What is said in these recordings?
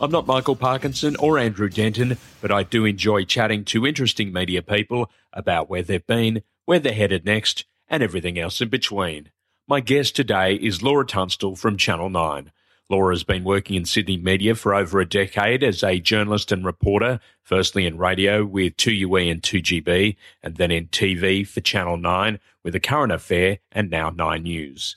I'm not Michael Parkinson or Andrew Denton, but I do enjoy chatting to interesting media people about where they've been, where they're headed next, and everything else in between. My guest today is Laura Tunstall from Channel 9. Laura has been working in Sydney media for over a decade as a journalist and reporter, firstly in radio with 2UE and 2GB, and then in TV for Channel 9 with A Current Affair and now 9 News.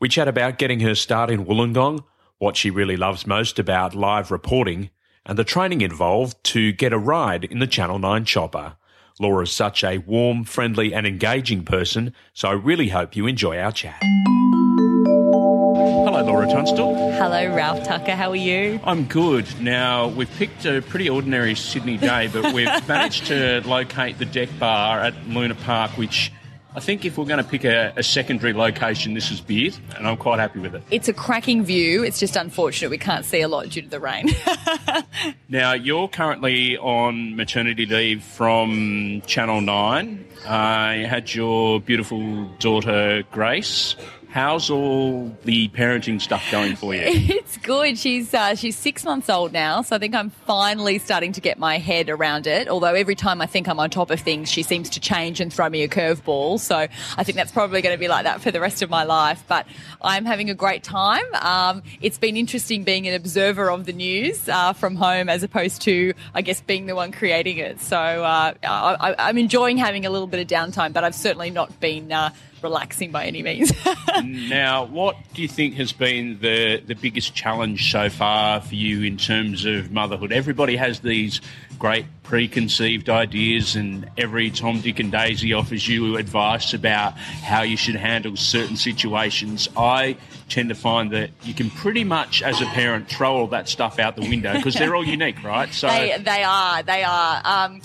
We chat about getting her start in Wollongong, what she really loves most about live reporting, and the training involved to get a ride in the Channel 9 chopper. Laura is such a warm, friendly, and engaging person, so I really hope you enjoy our chat. Hello, Laura Tunstall. Hello, Ralph Tucker. How are you? I'm good. Now, we've picked a pretty ordinary Sydney day, but we've managed to locate the deck bar at Luna Park, which I think if we're going to pick a, a secondary location, this is be it, and I'm quite happy with it. It's a cracking view. It's just unfortunate we can't see a lot due to the rain. Now, you're currently on maternity leave from Channel 9. Uh, you had your beautiful daughter, Grace. How's all the parenting stuff going for you? it's good. She's uh, she's six months old now, so I think I'm finally starting to get my head around it. Although every time I think I'm on top of things, she seems to change and throw me a curveball. So I think that's probably going to be like that for the rest of my life. But I'm having a great time. Um, it's been interesting being an observer of the news uh, from home as opposed to, I guess, being the one creating it. So uh, I, I'm enjoying having a little bit of downtime, but I've certainly not been uh, relaxing by any means. now, what do you think has been the, the biggest challenge so far for you in terms of motherhood? Everybody has these great preconceived ideas, and every Tom, Dick, and Daisy offers you advice about how you should handle certain situations. I tend to find that you can pretty much, as a parent, throw all that stuff out the window because they're all unique, right? So they, they are. They are. Um,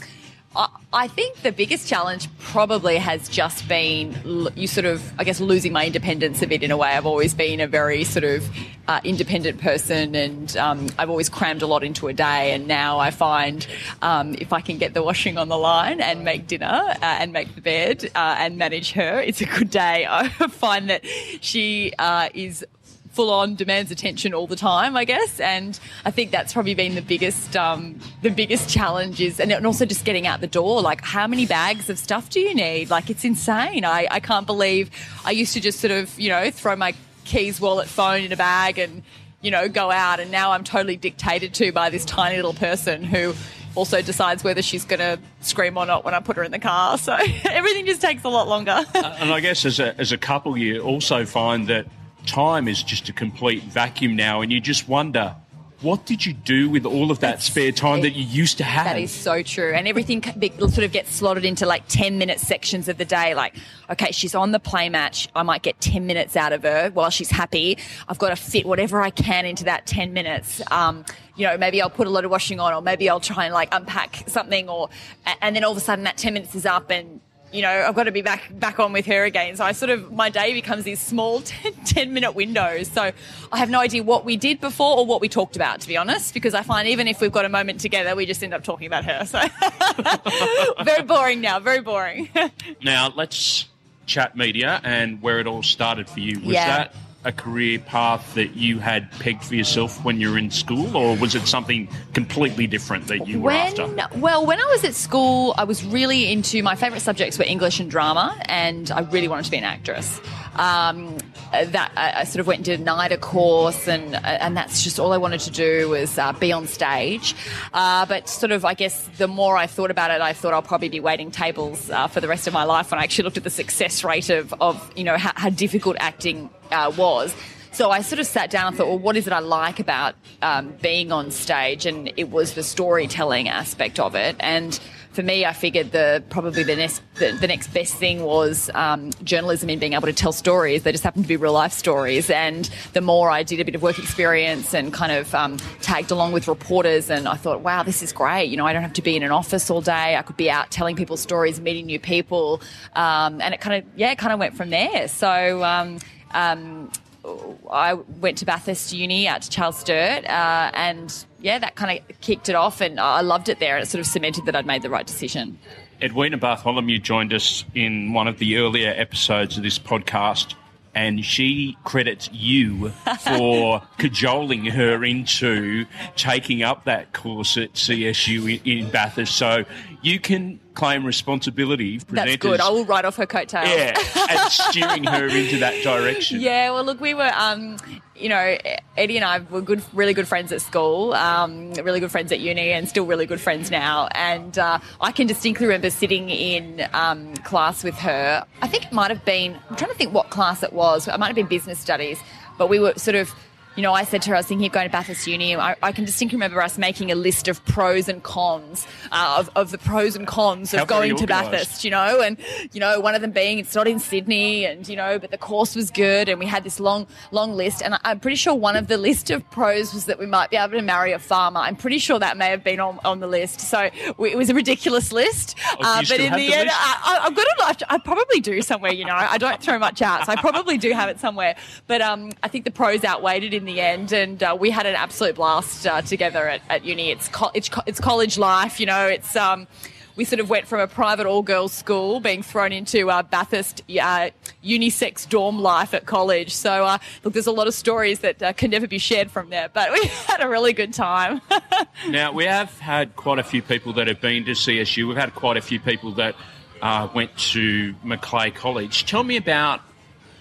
I think the biggest challenge probably has just been you sort of, I guess, losing my independence a bit in a way. I've always been a very sort of uh, independent person and um, I've always crammed a lot into a day. And now I find um, if I can get the washing on the line and make dinner uh, and make the bed uh, and manage her, it's a good day. I find that she uh, is full on demands attention all the time, I guess. And I think that's probably been the biggest, um, the biggest challenge is, and also just getting out the door. Like, how many bags of stuff do you need? Like, it's insane. I, I can't believe I used to just sort of, you know, throw my keys, wallet, phone in a bag and, you know, go out. And now I'm totally dictated to by this tiny little person who also decides whether she's going to scream or not when I put her in the car. So everything just takes a lot longer. and I guess as a, as a couple, you also find that time is just a complete vacuum now, and you just wonder. What did you do with all of that That's, spare time that you used to have? That is so true. And everything sort of gets slotted into like 10 minute sections of the day. Like, okay, she's on the play match. I might get 10 minutes out of her while she's happy. I've got to fit whatever I can into that 10 minutes. Um, you know, maybe I'll put a lot of washing on or maybe I'll try and like unpack something or, and then all of a sudden that 10 minutes is up and you know, I've got to be back back on with her again. So I sort of my day becomes these small 10, 10, minute windows. So I have no idea what we did before or what we talked about, to be honest, because I find even if we've got a moment together, we just end up talking about her. So very boring now, very boring. now let's chat media and where it all started for you. Was yeah. that a career path that you had pegged for yourself when you were in school, or was it something completely different that you were when, after? Well, when I was at school, I was really into my favourite subjects were English and drama, and I really wanted to be an actress. Um, that I, I, sort of went and did a course, and and that's just all I wanted to do was uh, be on stage. Uh, but sort of, I guess, the more I thought about it, I thought I'll probably be waiting tables uh, for the rest of my life. When I actually looked at the success rate of of you know how, how difficult acting uh, was. So I sort of sat down and thought, well, what is it I like about um, being on stage? And it was the storytelling aspect of it. And for me, I figured the probably the next the, the next best thing was um, journalism in being able to tell stories. They just happened to be real life stories. And the more I did a bit of work experience and kind of um, tagged along with reporters, and I thought, wow, this is great. You know, I don't have to be in an office all day. I could be out telling people stories, meeting new people, um, and it kind of yeah, it kind of went from there. So. Um, um, I went to Bathurst Uni out to Charles Sturt, uh, and yeah, that kind of kicked it off, and I loved it there, and it sort of cemented that I'd made the right decision. Edwina Bartholomew joined us in one of the earlier episodes of this podcast, and she credits you for cajoling her into taking up that course at CSU in, in Bathurst. So you can claim responsibility. That's good. I will write off her coattails. Yeah, and steering her into that direction. Yeah, well, look, we were, um, you know, Eddie and I were good, really good friends at school, um, really good friends at uni, and still really good friends now. And uh, I can distinctly remember sitting in um, class with her. I think it might have been, I'm trying to think what class it was. It might have been business studies, but we were sort of you know, I said to her, I was thinking of going to Bathurst Uni. I, I can distinctly remember us making a list of pros and cons uh, of, of the pros and cons of How going to. Bathurst, you know, and, you know, one of them being it's not in Sydney and, you know, but the course was good and we had this long, long list. And I'm pretty sure one of the list of pros was that we might be able to marry a farmer. I'm pretty sure that may have been on, on the list. So we, it was a ridiculous list. Oh, Uh, but in the, the end. I, I've got it. I probably do somewhere, you know. I don't throw much out, so I probably do have it somewhere. But um, I think the pros outweighed it in the end, and uh, we had an absolute blast uh, together at, at uni. It's, co- it's co- it's college life, you know. It's um, we sort of went from a private all girls school being thrown into uh, Bathurst uh, unisex dorm life at college. So uh, look, there's a lot of stories that uh, can never be shared from there, but we had a really good time. Now, we have had quite a few people that have been to CSU. We've had quite a few people that uh, went to Macleay College. Tell me about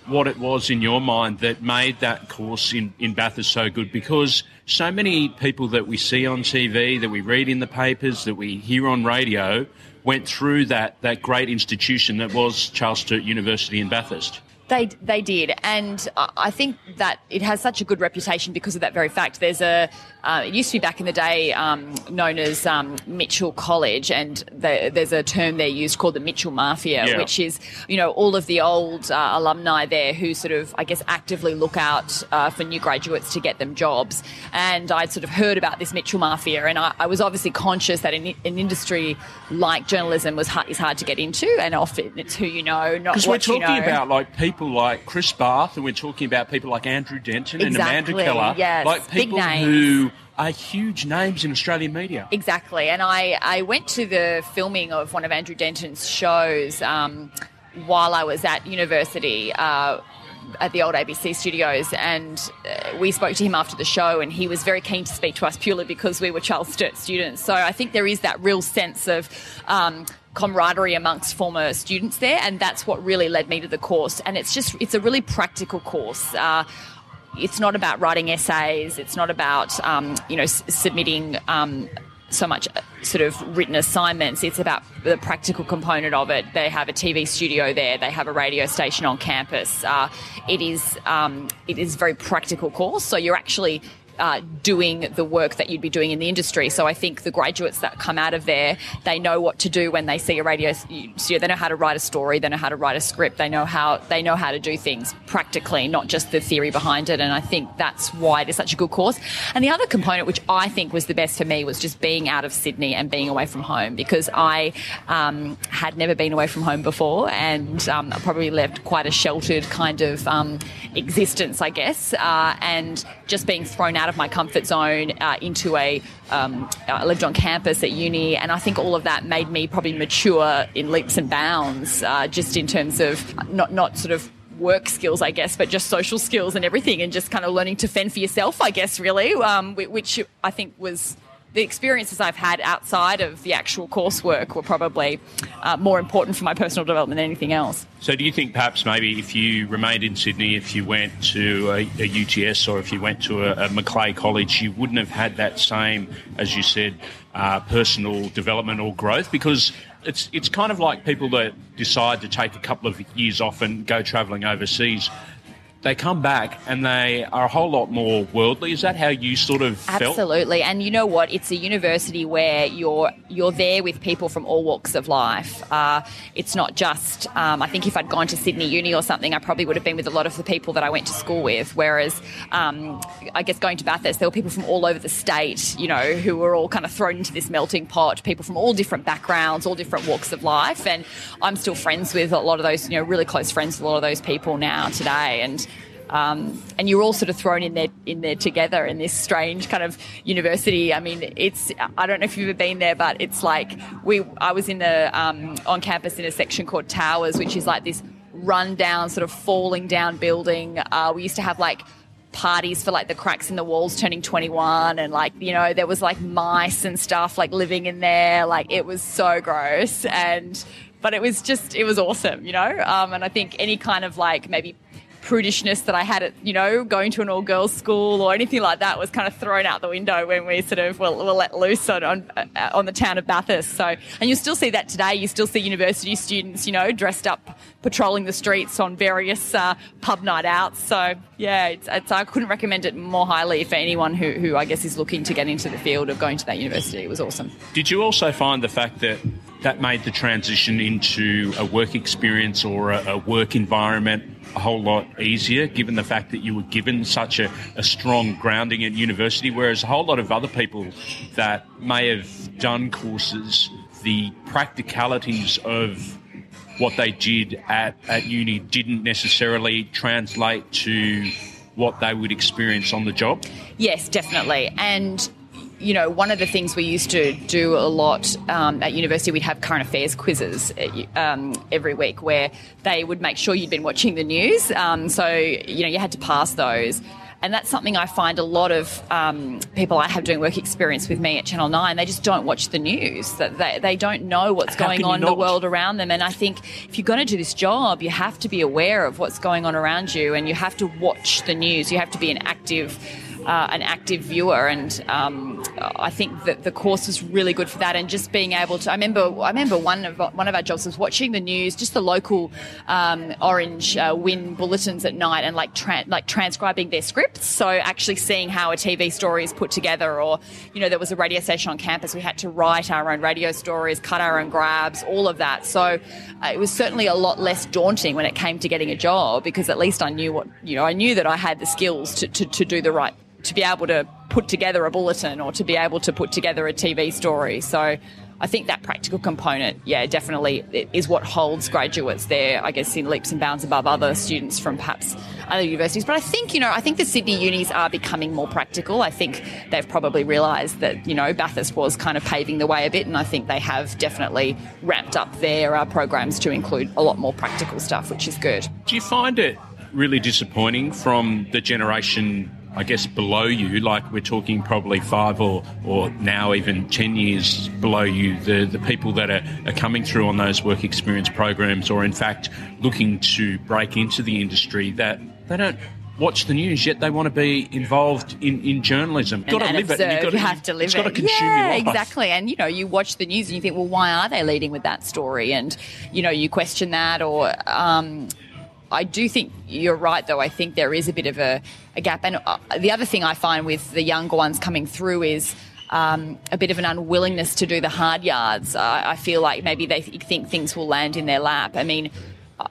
what it was in your mind that made that course in, in Bathurst so good because so many people that we see on TV, that we read in the papers, that we hear on radio went through that, that great institution that was Charles Sturt University in Bathurst. They they did, and I think that it has such a good reputation because of that very fact. There's a uh, it used to be back in the day um, known as um, Mitchell College, and the, there's a term there used called the Mitchell Mafia, Yeah. which is you know all of the old uh, alumni there who sort of I guess actively look out uh, for new graduates to get them jobs. And I'd sort of heard about this Mitchell Mafia, and I, I was obviously conscious that an, an industry like journalism was hard, is hard to get into, and often it's who you know, not Because we're what you talking know. about like people like Chris Bath, and we're talking about people like Andrew Denton and Amanda Keller, yes, like big people names. who are huge names in Australian media. Exactly. And I, I went to the filming of one of Andrew Denton's shows um, while I was at university. Uh, at the old ABC studios, and uh, we spoke to him after the show, and he was very keen to speak to us purely because we were Charles Sturt students. So I think there is that real sense of um, camaraderie amongst former students there, and that's what really led me to the course. And it's just it's a really practical course. Uh, it's not about writing essays. It's not about um, you know s- submitting um, so much uh, sort of written assignments. It's about the practical component of it. They have a TV studio there. They have a radio station on campus. Uh, it is um, it is a very practical course. So you're actually uh, doing the work that you'd be doing in the industry. So I think the graduates that come out of there, they know what to do when they see a radio studio. They know how to write a story. They know how to write a script. They know how they know how to do things practically, not just the theory behind it. And I think that's why it is such a good course. And the other component, which I think was the best for me, was just being out of Sydney and being away from home because I um, had never been away from home before and um, I probably lived quite a sheltered kind of um, existence, I guess. Uh, and just being thrown out of my comfort zone uh, into a, um, I lived on campus at uni, and I think all of that made me probably mature in leaps and bounds, uh, just in terms of not not sort of work skills, I guess, but just social skills and everything, and just kind of learning to fend for yourself, I guess, really, um, which I think was. The experiences I've had outside of the actual coursework were probably uh, more important for my personal development than anything else. So, do you think perhaps maybe if you remained in Sydney, if you went to a, a UTS or if you went to a, a Macleay College, you wouldn't have had that same, as you said, uh, personal development or growth? Because it's it's kind of like people that decide to take a couple of years off and go travelling overseas. They come back and they are a whole lot more worldly. Is that how you sort of felt? Absolutely. And you know what? It's a university where you're you're there with people from all walks of life. Uh, it's not just. Um, I think if I'd gone to Sydney Uni or something, I probably would have been with a lot of the people that I went to school with. Whereas, um, I guess going to Bathurst, there were people from all over the state. You know, who were all kind of thrown into this melting pot. People from all different backgrounds, all different walks of life, and I'm still friends with a lot of those. You know, really close friends with a lot of those people now today, and um, and you're all sort of thrown in there in there together in this strange kind of university. I mean, it's I don't know if you've ever been there, but it's like we I was in the um, on campus in a section called Towers, which is like this rundown sort of falling down building. Uh, we used to have like parties for like the cracks in the walls turning 21 and like you know there was like mice and stuff like living in there like it was so gross and but it was just it was awesome you know um, and i think any kind of like maybe prudishness that I had at, you know, going to an all girls school or anything like that was kind of thrown out the window when we sort of were, were let loose on, on, uh, on, the town of Bathurst. So, and you still see that today. You still see university students, you know, dressed up, patrolling the streets on various uh, pub night outs. So, yeah, it's, it's, I couldn't recommend it more highly for anyone who, who I guess is looking to get into the field of going to that university. It was awesome. Did you also find the fact that that made the transition into a work experience or a, a work environment a whole lot easier, given the fact that you were given such a, a strong grounding at university, whereas a whole lot of other people that may have done courses, the practicalities of what they did at, at uni didn't necessarily translate to what they would experience on the job? Yes, definitely. And you know, one of the things we used to do a lot um, at university, we'd have current affairs quizzes um, every week where they would make sure you'd been watching the news. Um, so, you know, you had to pass those. And that's something I find a lot of um, people I have doing work experience with me at Channel 9, they just don't watch the news. That they, they don't know what's How going on in the world around them. And I think if you're going to do this job, you have to be aware of what's going on around you and you have to watch the news. You have to be an active uh, an active viewer, and um, I think that the course was really good for that. And just being able to, I remember, I remember one of one of our jobs was watching the news, just the local um, Orange uh, Win bulletins at night, and like tra- like transcribing their scripts. So actually seeing how a TV story is put together, or you know, there was a radio station on campus, we had to write our own radio stories, cut our own grabs, all of that. So uh, it was certainly a lot less daunting when it came to getting a job because at least I knew what you know, I knew that I had the skills to, to, to do the right to be able to put together a bulletin or to be able to put together a TV story. So I think that practical component, yeah, definitely is what holds graduates there, I guess, in leaps and bounds above other students from perhaps other universities. But I think, you know, I think the Sydney unis are becoming more practical. I think they've probably realised that, you know, Bathurst was kind of paving the way a bit, and I think they have definitely ramped up their uh, programs to include a lot more practical stuff, which is good. Do you find it really disappointing from the generation I guess below you, like we're talking probably five or, or now even 10 years below you, the, the people that are, are coming through on those work experience programs or in fact looking to break into the industry that they don't watch the news yet they want to be involved in, in journalism. You've got to live observe, it. You've got you to, have to live it's it. got to consume yeah, your life. exactly. And you know, you watch the news and you think, well, why are they leading with that story? And you know, you question that or. Um, I do think you're right, though. I think there is a bit of a, a gap. And uh, the other thing I find with the younger ones coming through is um, a bit of an unwillingness to do the hard yards. I feel like maybe they th- think things will land in their lap. I mean,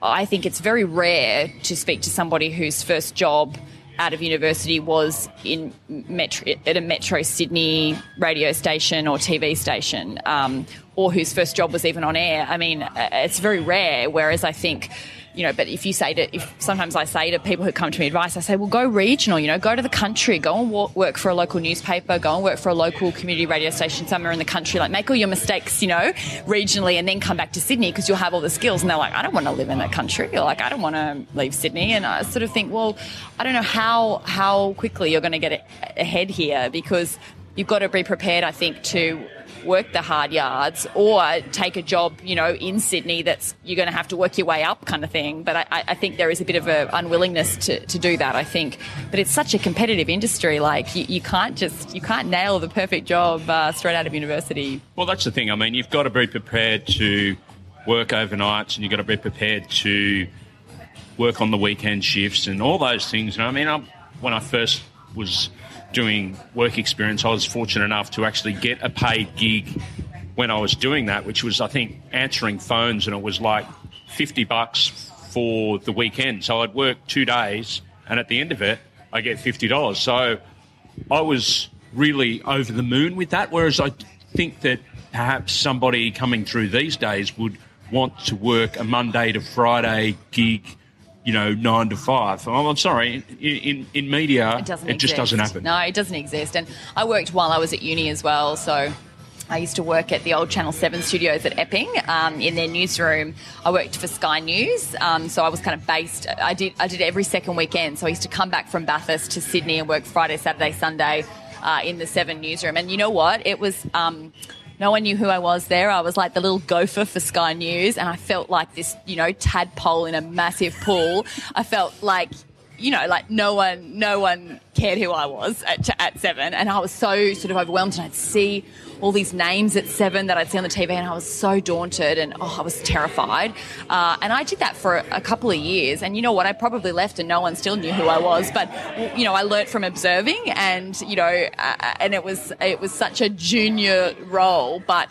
I think it's very rare to speak to somebody whose first job out of university was in metro, at a Metro Sydney radio station or TV station, um, or whose first job was even on air. I mean, uh, it's very rare. Whereas I think you know, but if you say to, if sometimes I say to people who come to me advice, I say, well, go regional, you know, go to the country, go and walk, work for a local newspaper, go and work for a local community radio station somewhere in the country, like make all your mistakes, you know, regionally and then come back to Sydney because you'll have all the skills. And they're like, I don't want to live in that country. You're like, I don't want to leave Sydney. And I sort of think, well, I don't know how, how quickly you're going to get ahead here because you've got to be prepared, I think, to work the hard yards or take a job, you know, in Sydney that's you're going to have to work your way up kind of thing. But I, I think there is a bit of an unwillingness to, to do that, I think. But it's such a competitive industry. Like you, you can't just, you can't nail the perfect job uh, straight out of university. Well, that's the thing. I mean, you've got to be prepared to work overnights and you've got to be prepared to work on the weekend shifts and all those things. And I mean, I, when I first was doing work experience, I was fortunate enough to actually get a paid gig when I was doing that, which was, I think, answering phones, and it was like 50 bucks for the weekend. So I'd work two days, and at the end of it, I get $50. So I was really over the moon with that, whereas I think that perhaps somebody coming through these days would want to work a Monday to Friday gig you know, nine to five. Oh, I'm sorry, in, in, in media, It doesn't it just doesn't happen. No, it doesn't exist. And I worked while I was at uni as well, so I used to work at the old Channel 7 studios at Epping um, in their newsroom. I worked for Sky News, um, so I was kind of based. I did I did every second weekend, so I used to come back from Bathurst to Sydney and work Friday, Saturday, Sunday uh, in the 7 newsroom. And you know what? It was. Um, no one knew who I was there. I was like the little gopher for Sky News, and I felt like this, you know, tadpole in a massive pool. I felt like you know, like no one, no one cared who I was at, at seven, and I was so sort of overwhelmed. And I'd see all these names at seven that I'd see on the TV, and I was so daunted, and oh, I was terrified. Uh, and I did that for a couple of years, and you know what? I probably left, and no one still knew who I was. But you know, I learnt from observing, and you know, uh, and it was it was such a junior role, but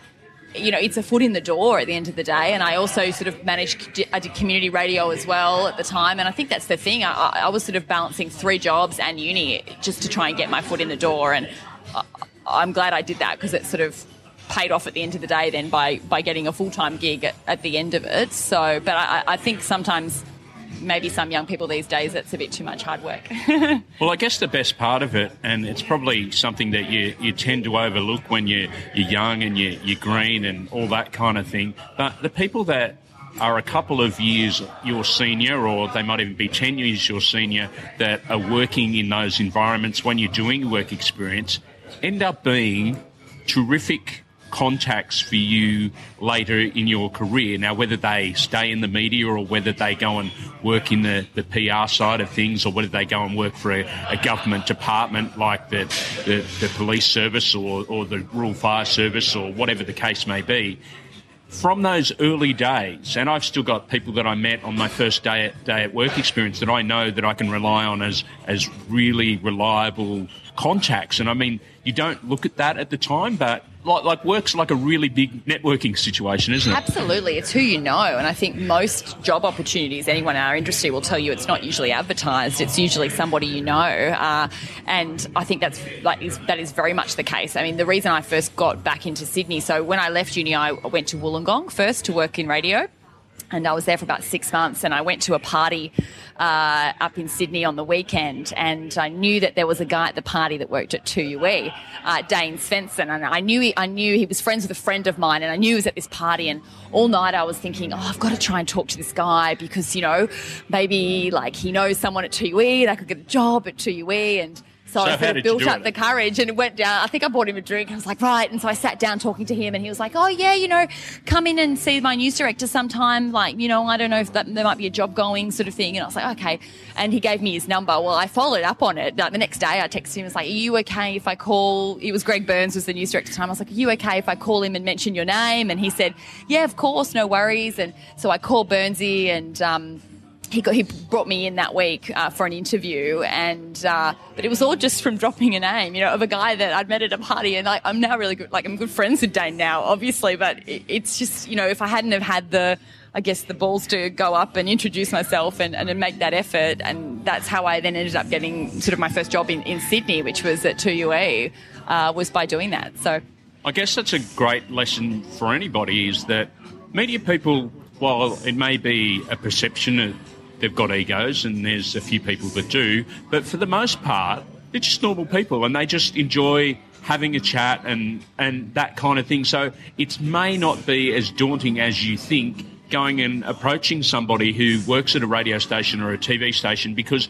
you know, it's a foot in the door at the end of the day. And I also sort of managed, I did community radio as well at the time. And I think that's the thing. I, I was sort of balancing three jobs and uni just to try and get my foot in the door. And I, I'm glad I did that because it sort of paid off at the end of the day then by, by getting a full time gig at, at, the end of it. So, but I, I think sometimes maybe some young people these days, it's a bit too much hard work. well, I guess the best part of it, and it's probably something that you, you tend to overlook when you're, you're young and you're, you're green and all that kind of thing, but the people that are a couple of years your senior, or they might even be 10 years your senior, that are working in those environments when you're doing work experience, end up being terrific contacts for you later in your career. Now, whether they stay in the media or whether they go and work in the, the PR side of things or whether they go and work for a, a government department like the, the, the police service or, or the rural fire service or whatever the case may be, from those early days, and I've still got people that I met on my first day at, day at work experience that I know that I can rely on as as really reliable contacts. And I mean, you don't look at that at the time, but like, like work's like a really big networking situation, isn't it? Absolutely, it's who you know, and I think most job opportunities, anyone in our industry will tell you it's not usually advertised. It's usually somebody you know, uh, and I think that's like is, that is very much the case. I mean, the reason I first got back into Sydney, so when I left uni, I went to Wollongong first to work in radio and I was there for about six months. And I went to a party uh, up in Sydney on the weekend, and I knew that there was a guy at the party that worked at 2UE, uh, Dane Svensson, and I knew he, I knew he was friends with a friend of mine, and I knew he was at this party. And all night I was thinking, oh, I've got to try and talk to this guy because you know maybe like he knows someone at 2UE, and I could get a job at 2UE, and so, So I sort of built up it? the courage and it went down. I think I bought him a drink. I was like, right. And so I sat down talking to him, and he was like, oh yeah, you know, come in and see my news director sometime. Like, you know, I don't know if that, there might be a job going, sort of thing. And I was like, okay. And he gave me his number. Well, I followed up on it. Like, the next day, I texted him. I was like, are you okay if I call? It was Greg Burns was the news director at the time. I was like, are you okay if I call him and mention your name? And he said, yeah, of course, no worries. And so I called Burnsy and. Um, he got, he brought me in that week uh, for an interview, and uh, but it was all just from dropping a name, you know, of a guy that I'd met at a party, and I, I'm now really good, like I'm good friends with Dane now, obviously, but it, it's just you know, if I hadn't have had the, I guess the balls to go up and introduce myself and, and make that effort, and that's how I then ended up getting sort of my first job in, in Sydney, which was at 2UE, uh, was by doing that. So I guess that's a great lesson for anybody is that media people, while it may be a perception of they've got egos and there's a few people that do, but for the most part, they're just normal people and they just enjoy having a chat and, and that kind of thing. So it may not be as daunting as you think going and approaching somebody who works at a radio station or a TV station because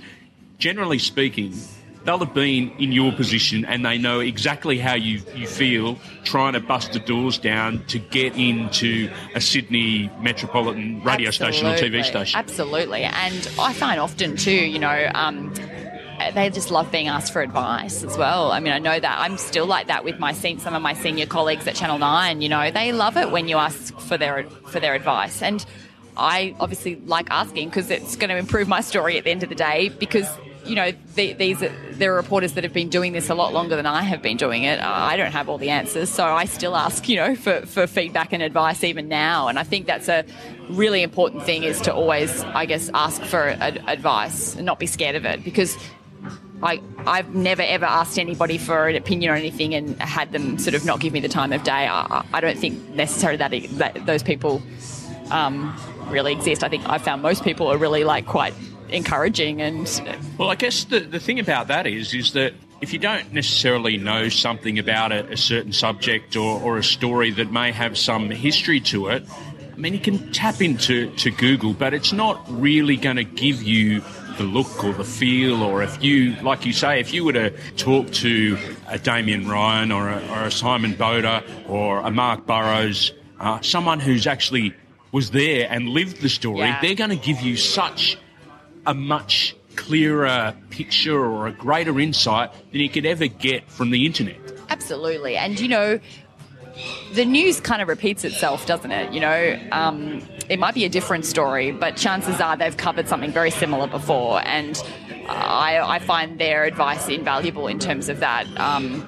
generally speaking, they'll have been in your position and they know exactly how you, you feel trying to bust the doors down to get into a Sydney metropolitan radio station or TV station. Absolutely. And I find often too, you know, um, they just love being asked for advice as well. I mean, I know that I'm still like that with my sen- some of my senior colleagues at Channel Nine. You know, they love it when you ask for their for their advice. And I obviously like asking because it's going to improve my story at the end of the day because you know, the, these there are reporters that have been doing this a lot longer than I have been doing it. Uh, I don't have all the answers, so I still ask, you know, for, for feedback and advice even now. And I think that's a really important thing is to always, I guess, ask for ad- advice and not be scared of it because I, I've never ever asked anybody for an opinion or anything and had them sort of not give me the time of day. I, I don't think necessarily that, that those people um, really exist. I think I found most people are really like quite encouraging and well i guess the, the thing about that is is that if you don't necessarily know something about a, a certain subject or, or, a story that may have some history to it i mean you can tap into to google but it's not really going to give you the look or the feel or if you like you say if you were to talk to a Damien Ryan or a, or a Simon Bouda or a Mark Burrows uh, someone who's actually was there and lived the story yeah. they're going to give you such a much clearer picture or a greater insight than you could ever get from the internet. Absolutely. And, you know, the news kind of repeats itself, doesn't it? You know, um, it might be a different story, but chances are they've covered something very similar before. And I, I find their advice invaluable in terms of that. Um,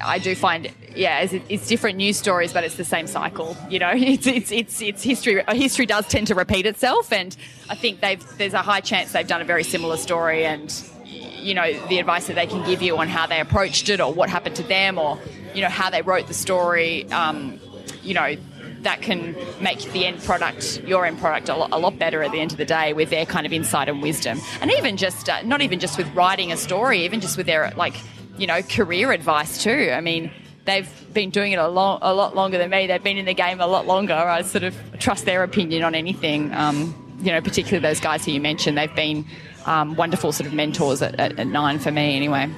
I do find, yeah, it's, it's, different news stories, but it's the same cycle. You know, it's it's it's, it's history. History does tend to repeat itself, and I think they've there's a high chance they've done a very similar story, and you know the advice that they can give you on how they approached it, or what happened to them, or you know how they wrote the story. Um, you know that can make the end product, your end product, a lot, a lot, better at the end of the day with their kind of insight and wisdom. And even just, uh, not even just with writing a story, even just with their, like, you know, career advice too. I mean, they've been doing it a, a lot longer than me. They've been in the game a lot longer. I sort of trust their opinion on anything. Um, you know, particularly those guys who you mentioned. They've been um, wonderful sort of mentors at, at, at nine for me, anyway.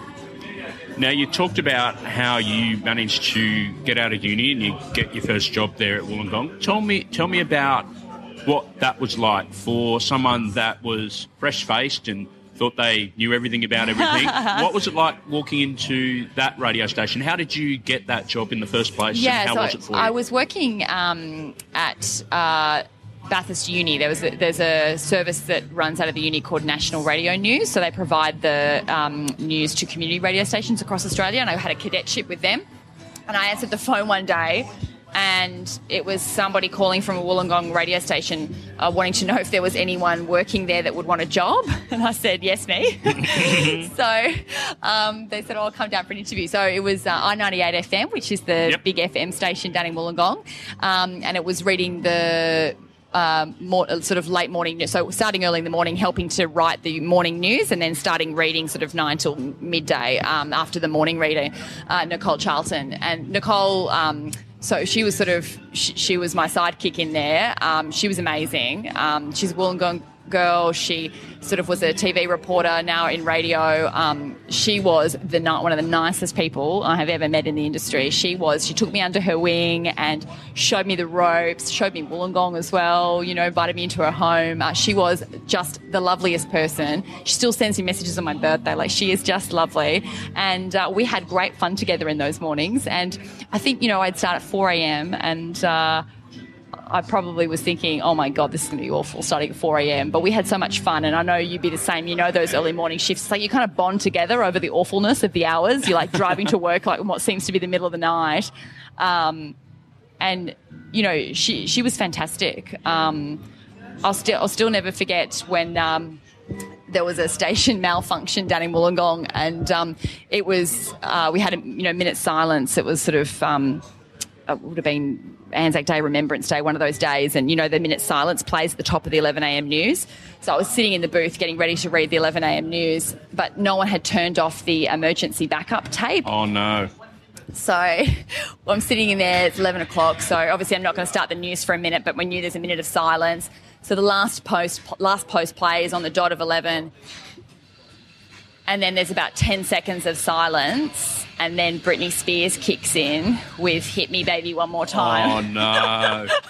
Now, you talked about how you managed to get out of uni and you get your first job there at Wollongong. Tell me, tell me about what that was like for someone that was fresh faced and thought they knew everything about everything. what was it like walking into that radio station? How did you get that job in the first place? Yeah, how so was it for you? I was working um, at. Uh, Bathurst Uni, there was a, there's a service that runs out of the uni called National Radio News. So they provide the um, news to community radio stations across Australia, and I had a cadetship with them. And I answered the phone one day, and it was somebody calling from a Wollongong radio station uh, wanting to know if there was anyone working there that would want a job. And I said, yes, me. so um, they said, oh, I'll come down for an interview. So it was uh, I98 FM, which is the yep. big FM station down in Wollongong. Um, and it was reading the um, more, uh, sort of late morning news. So starting early in the morning, helping to write the morning news, and then starting reading sort of nine till midday um, after the morning reader, uh, Nicole Charlton. And Nicole um, so she was sort of she, she was my sidekick in there. Um, she was amazing. Um, she's a Wollongong girl. She sort of was a TV reporter now in radio. Um, she was the one of the nicest people I have ever met in the industry. She was. She took me under her wing and showed me the ropes. Showed me Wollongong as well. You know, invited me into her home. Uh, she was just the loveliest person. She still sends me messages on my birthday. Like she is just lovely, and uh, we had great fun together in those mornings. And I think you know I'd start at 4 a.m. and uh, I probably was thinking, oh my God, this is going to be awful starting at 4 a.m. But we had so much fun. And I know you'd be the same. You know, those early morning shifts, like you kind of bond together over the awfulness of the hours. You're like driving to work, like what seems to be the middle of the night. Um, and, you know, she, she was fantastic. Um, I'll still, I'll still never forget when, um, there was a station malfunction down in Wollongong, and um, it was uh, we had a you know minute silence. It was sort of um, it would have been Anzac Day, Remembrance Day, one of those days, and you know the minute silence plays at the top of the 11 a.m. news. So I was sitting in the booth getting ready to read the 11 a.m. news, but no one had turned off the emergency backup tape. Oh no! So well, I'm sitting in there. It's 11 o'clock. So obviously I'm not going to start the news for a minute, but we knew there's a minute of silence. So the last post, last post play is on the dot of 11, and then there's about 10 seconds of silence and then Britney Spears kicks in with "Hit Me, Baby, One More Time." Oh no!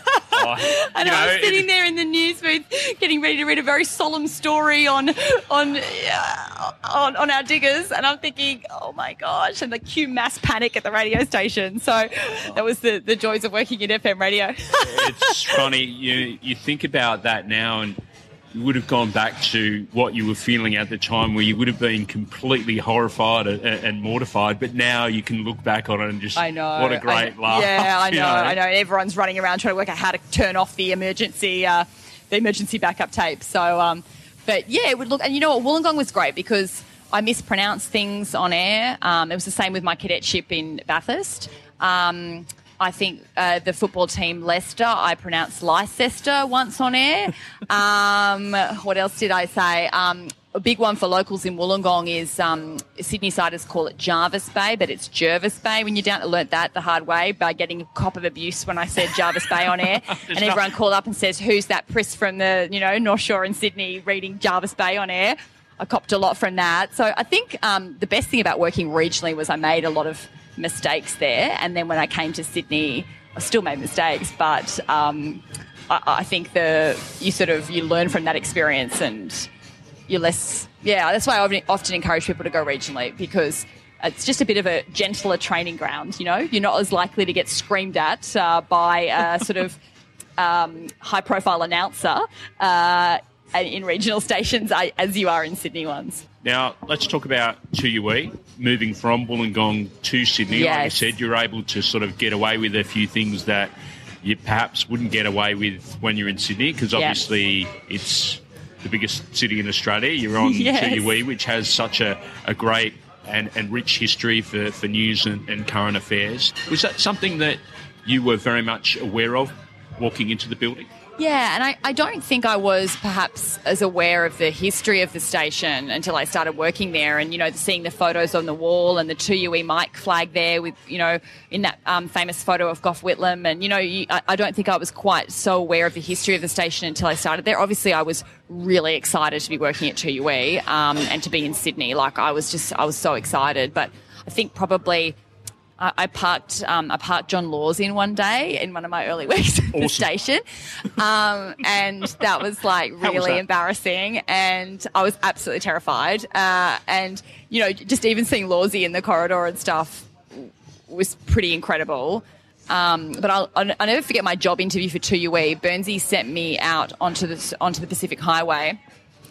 and you I know, was sitting there in the news booth, getting ready to read a very solemn story on on uh, on, on our diggers, and I'm thinking, oh my gosh, and the cue mass panic at the radio station. So that was the the joys of working in FM radio. it's funny you you think about that now and you would have gone back to what you were feeling at the time where you would have been completely horrified and, and mortified but now you can look back on it and just I know. what a great I, laugh Yeah, I you know, I know. Everyone's running around trying to work out how to turn off the emergency, uh, the emergency backup tape. So, um, but yeah, it would look. And you know what? Wollongong was great because I mispronounced things on air. Um, it was the same with my cadetship in Bathurst. Um, I think uh, the football team Leicester, I pronounced Leicester once on air. Um, what else did I say? Um, a big one for locals in Wollongong is um, Sydney siders call it Jarvis Bay, but it's Jervis Bay. When you're down, I learnt that the hard way by getting a cop of abuse when I said Jarvis Bay on air, and everyone called up and says, "Who's that priss from the you know North Shore in Sydney reading Jarvis Bay on air?" I copped a lot from that. So I think um, the best thing about working regionally was I made a lot of mistakes there, and then when I came to Sydney, I still made mistakes, but um, I, I think the you sort of you learn from that experience and you're less. Yeah, that's why I often- encourage people to go regionally because it's just a bit of a gentler training ground. You know, you're not as likely to get screamed at uh, by a sort of um, high-profile announcer uh, in regional stations as you are in Sydney ones. Now let's talk about 2UE moving from Wollongong to Sydney like you said you're able to sort of get away with a few things that you perhaps wouldn't get away with when you're in Sydney because obviously it's the biggest city in Australia. You're on Yes. 2UE, which has such a, a great and, and rich history for, for news and, and current affairs. Was that something that you were very much aware of walking into the building? Yeah, and I, I don't think I was perhaps as aware of the history of the station until I started working there and, you know, seeing the photos on the wall and the 2UE Mike flag there with, you know, in that um, famous photo of Gough Whitlam. And, you know, you, I, I don't think I was quite so aware of the history of the station until I started there. Obviously, I was really excited to be working at 2UE um, and to be in Sydney. Like, I was just, I was so excited. But I think probably I I parked um, I parked John Laws in one day in one of my early weeks at the station, um, and that was like really embarrassing, and I was absolutely terrified. Uh, and you know, just even seeing Lawsy in the corridor and stuff was pretty incredible. Um, but I'll, I'll, I'll never forget my job interview for 2UE. Burnsy sent me out onto the onto the Pacific Highway,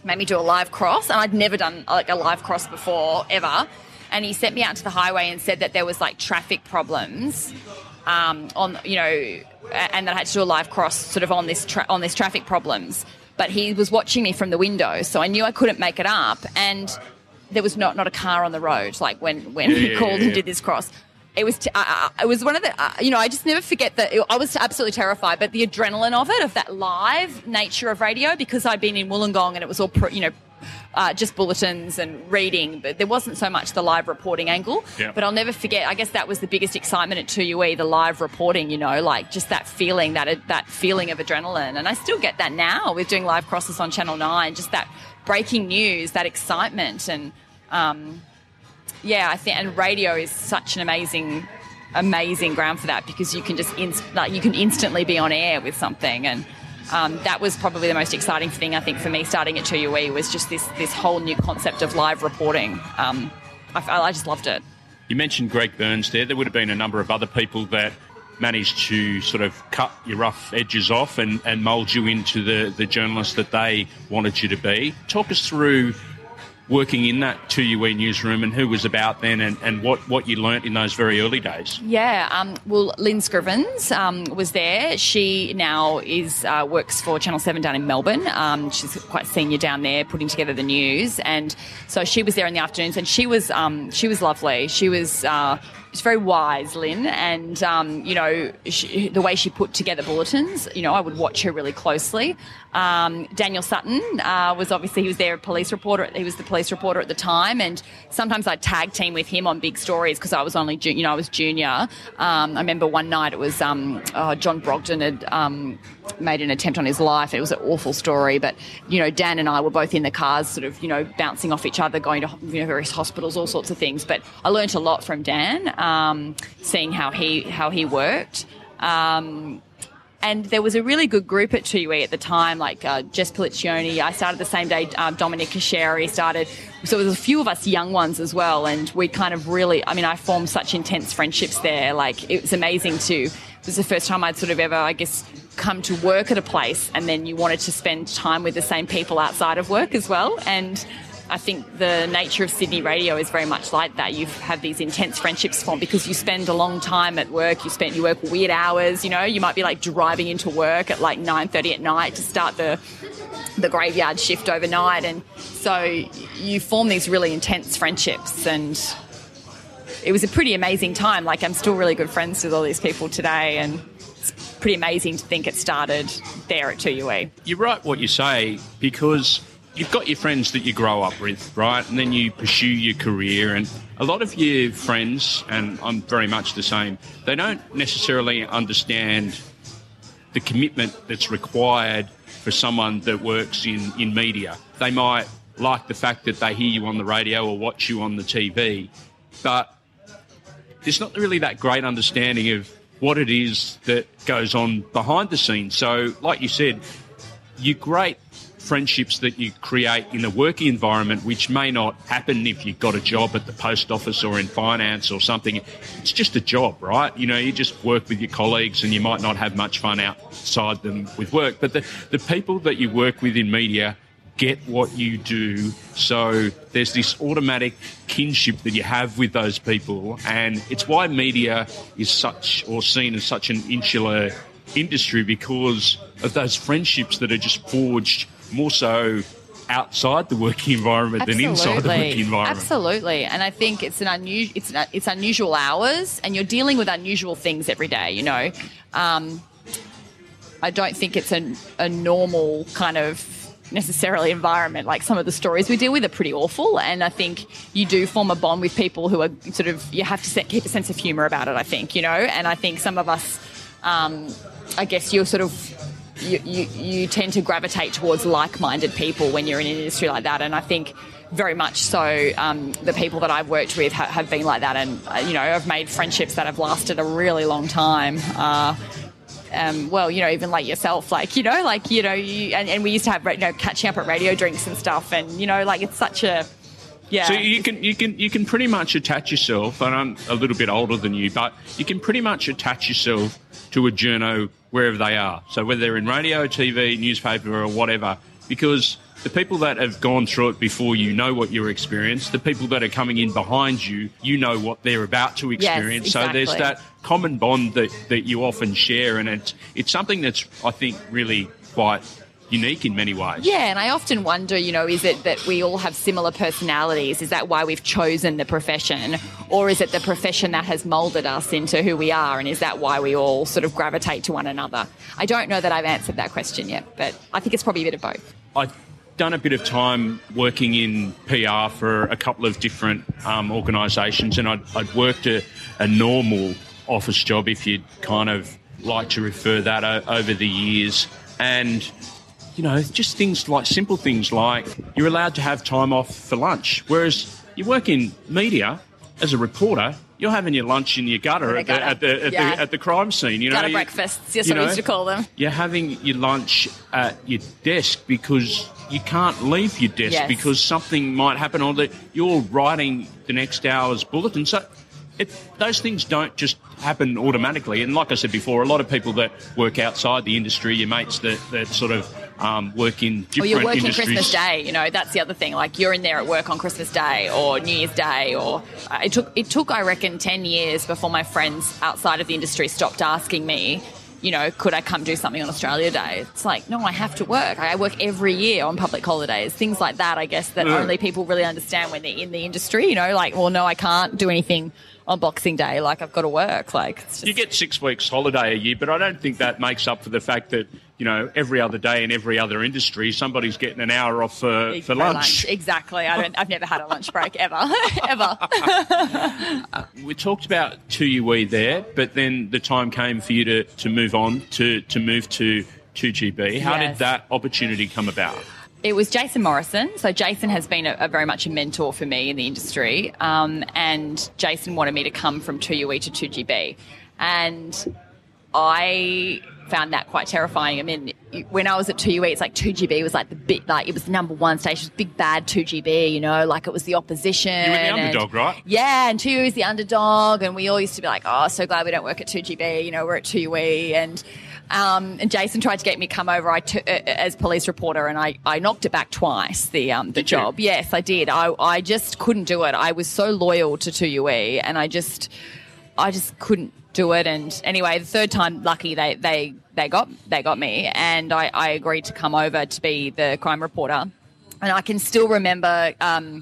made me do a live cross, and I'd never done like a live cross before ever. And he sent me out to the highway and said that there was like traffic problems um, on you know, and that I had to do a live cross sort of on this tra- on this traffic problems. But he was watching me from the window, so I knew I couldn't make it up, and there was not not a car on the road. Like when when Yeah, he yeah, called yeah, and did this cross. It was t- uh, it was one of the uh, you know I just never forget that I was absolutely terrified, but the adrenaline of it, of that live nature of radio, because I'd been in Wollongong and it was all pr- you know uh, just bulletins and reading, but there wasn't so much the live reporting angle. Yeah. But I'll never forget. I guess that was the biggest excitement at 2UE, the live reporting. You know, like just that feeling, that that feeling of adrenaline, and I still get that now with doing live crosses on Channel Nine. Just that breaking news, that excitement, and um, yeah, I think and radio is such an amazing, amazing ground for that because you can just inst- like you can instantly be on air with something and. Um, that was probably the most exciting thing I think for me starting at 2UE was just this this whole new concept of live reporting. Um, I, I just loved it. You mentioned Greg Burns there. There would have been a number of other people that managed to sort of cut your rough edges off and, and mould you into the, the journalist that they wanted you to be. Talk us through working in that 2UE newsroom and who was about then and, and what, what you learnt in those very early days. Yeah, um, well, Lynn Scrivens um, was there. She now is uh, works for Channel Seven down in Melbourne. Um, she's quite senior down there, putting together the news, and so she was there in the afternoons, and she was um, she was lovely. She was. Uh, She's very wise, Lynn, and um, you know she, the way she put together bulletins. You know, I would watch her really closely. Um, Daniel Sutton uh, was obviously he was there, a police reporter. He was the police reporter at the time, and sometimes I'd tag team with him on big stories because I was only, you know, I was junior. Um, I remember one night it was um, oh, John Brogden had um, made an attempt on his life. It was an awful story, but you know, Dan and I were both in the cars, sort of, you know, bouncing off each other, going to you know various hospitals, all sorts of things. But I learnt a lot from Dan, um, seeing how he how he worked. Um, And there was a really good group at 2UE at the time, like uh, Jess Policcioni. I started the same day uh, Dominic Casheri started. So there was a few of us young ones as well. And we kind of really, I mean, I formed such intense friendships there. Like it was amazing to, it was the first time I'd sort of ever, I guess, come to work at a place and then you wanted to spend time with the same people outside of work as well. And I think the nature of Sydney radio is very much like that. You have these intense friendships formed because you spend a long time at work. You spend you work weird hours. You know, you might be like driving into work at like nine thirty at night to start the the graveyard shift overnight, and so you form these really intense friendships. And it was a pretty amazing time. Like I'm still really good friends with all these people today, and it's pretty amazing to think it started there at 2UE. You're right what you say because you've got your friends that you grow up with, right? And then you pursue your career. And a lot of your friends, and I'm very much the same, they don't necessarily understand the commitment that's required for someone that works in, in media. They might like the fact that they hear you on the radio or watch you on the TV, but there's not really that great understanding of what it is that goes on behind the scenes. So, like you said, you're great friendships that you create in the working environment, which may not happen if you've got a job at the post office or in finance or something. It's just a job, right? You know, you just work with your colleagues and you might not have much fun outside them with work. But the, the people that you work with in media get what you do. So there's this automatic kinship that you have with those people. And it's why media is such or seen as such an insular industry because of those friendships that are just forged more so outside the working environment Absolutely. than inside the working environment. Absolutely, and I think it's an unusual it's an, it's unusual hours, and you're dealing with unusual things every day. You know, um, I don't think it's a, a normal kind of necessarily environment. Like some of the stories we deal with are pretty awful, and I think you do form a bond with people who are sort of you have to set, keep a sense of humour about it. I think you know, and I think some of us, um, I guess you're sort of you, you, you tend to gravitate towards like-minded people when you're in an industry like that, and I think very much so. Um, the people that I've worked with ha- have been like that, and uh, you know, I've made friendships that have lasted a really long time. Uh, um, well, you know, even like yourself, like you know, like you know, you, and, and we used to have you know catching up at radio drinks and stuff, and you know, like it's such a yeah. So you can you can you can pretty much attach yourself, and I'm a little bit older than you, but you can pretty much attach yourself to a journo wherever they are. So whether they're in radio, TV, newspaper, or whatever, because the people that have gone through it before you know what your experience. The people that are coming in behind you, you know what they're about to experience. Yes, exactly. So there's that common bond that, that you often share, and it's it's something that's I think really quite unique in many ways. Yeah, and I often wonder, you know, is it that we all have similar personalities? Is that why we've chosen the profession? Or is it the profession that has molded us into who we are? And is that why we all sort of gravitate to one another? I don't know that I've answered that question yet, but I think it's probably a bit of both. I've done a bit of time working in PR for a couple of different um, organisations, and I'd, I'd worked a, a normal office job, if you'd kind of like to refer that o- over the years. And you know, just things like simple things like you're allowed to have time off for lunch. Whereas you work in media as a reporter, you're having your lunch in your gutter, In the at, the, at, the, at, Yeah. the, at the crime scene. You know, Gutter You- breakfasts, that's you know, used to call them. You're having your lunch at your desk because you can't leave your desk Yes. because something might happen or that you're writing the next hour's bulletin. So it, those things don't just happen automatically. And like I said before, a lot of people that work outside the industry, your mates that, that sort of um, work in Or different you're working industries. Christmas Day, you know, that's the other thing. Like you're in there at work on Christmas Day or New Year's Day, or uh, it took it took I reckon ten years before my friends outside of the industry stopped asking me, you know, could I come do something on Australia Day? It's like no, I have to work. I work every year on public holidays, things like that. I guess that Yeah. only people really understand when they're in the industry. You know, like well, no, I can't do anything on Boxing Day. Like I've got to work. Like just, You get six weeks holiday a year, but I don't think that makes up for the fact that you know every other day in every other industry somebody's getting an hour off for, for for lunch. Exactly. I don't. I've never had a lunch break ever, ever. We talked about 2UE there, but then the time came for you to, to move on to, to move to 2GB. How Yes. did that opportunity come about? It was Jason Morrison. So Jason has been a, a very much a mentor for me in the industry, um, and Jason wanted me to come from 2UE to 2GB, and I found that quite terrifying. I mean, when I was at 2UE, it's like 2GB was like the bit, like it was the number one station, big bad 2GB, you know, like it was the opposition. You were the and- underdog, right? Yeah, and 2UE is the underdog, and we all used to be like, oh, so glad we don't work at 2GB, you know, we're at 2UE, and um, and Jason tried to get me to come over I t- uh, as police reporter, and I, I knocked it back twice, the um, the Did you? job. Yes, I did. I, I just couldn't do it. I was so loyal to 2UE, and I just I just couldn't do it. And anyway, the third time, lucky they they they got they got me, and I, I agreed to come over to be the crime reporter. And I can still remember. Um,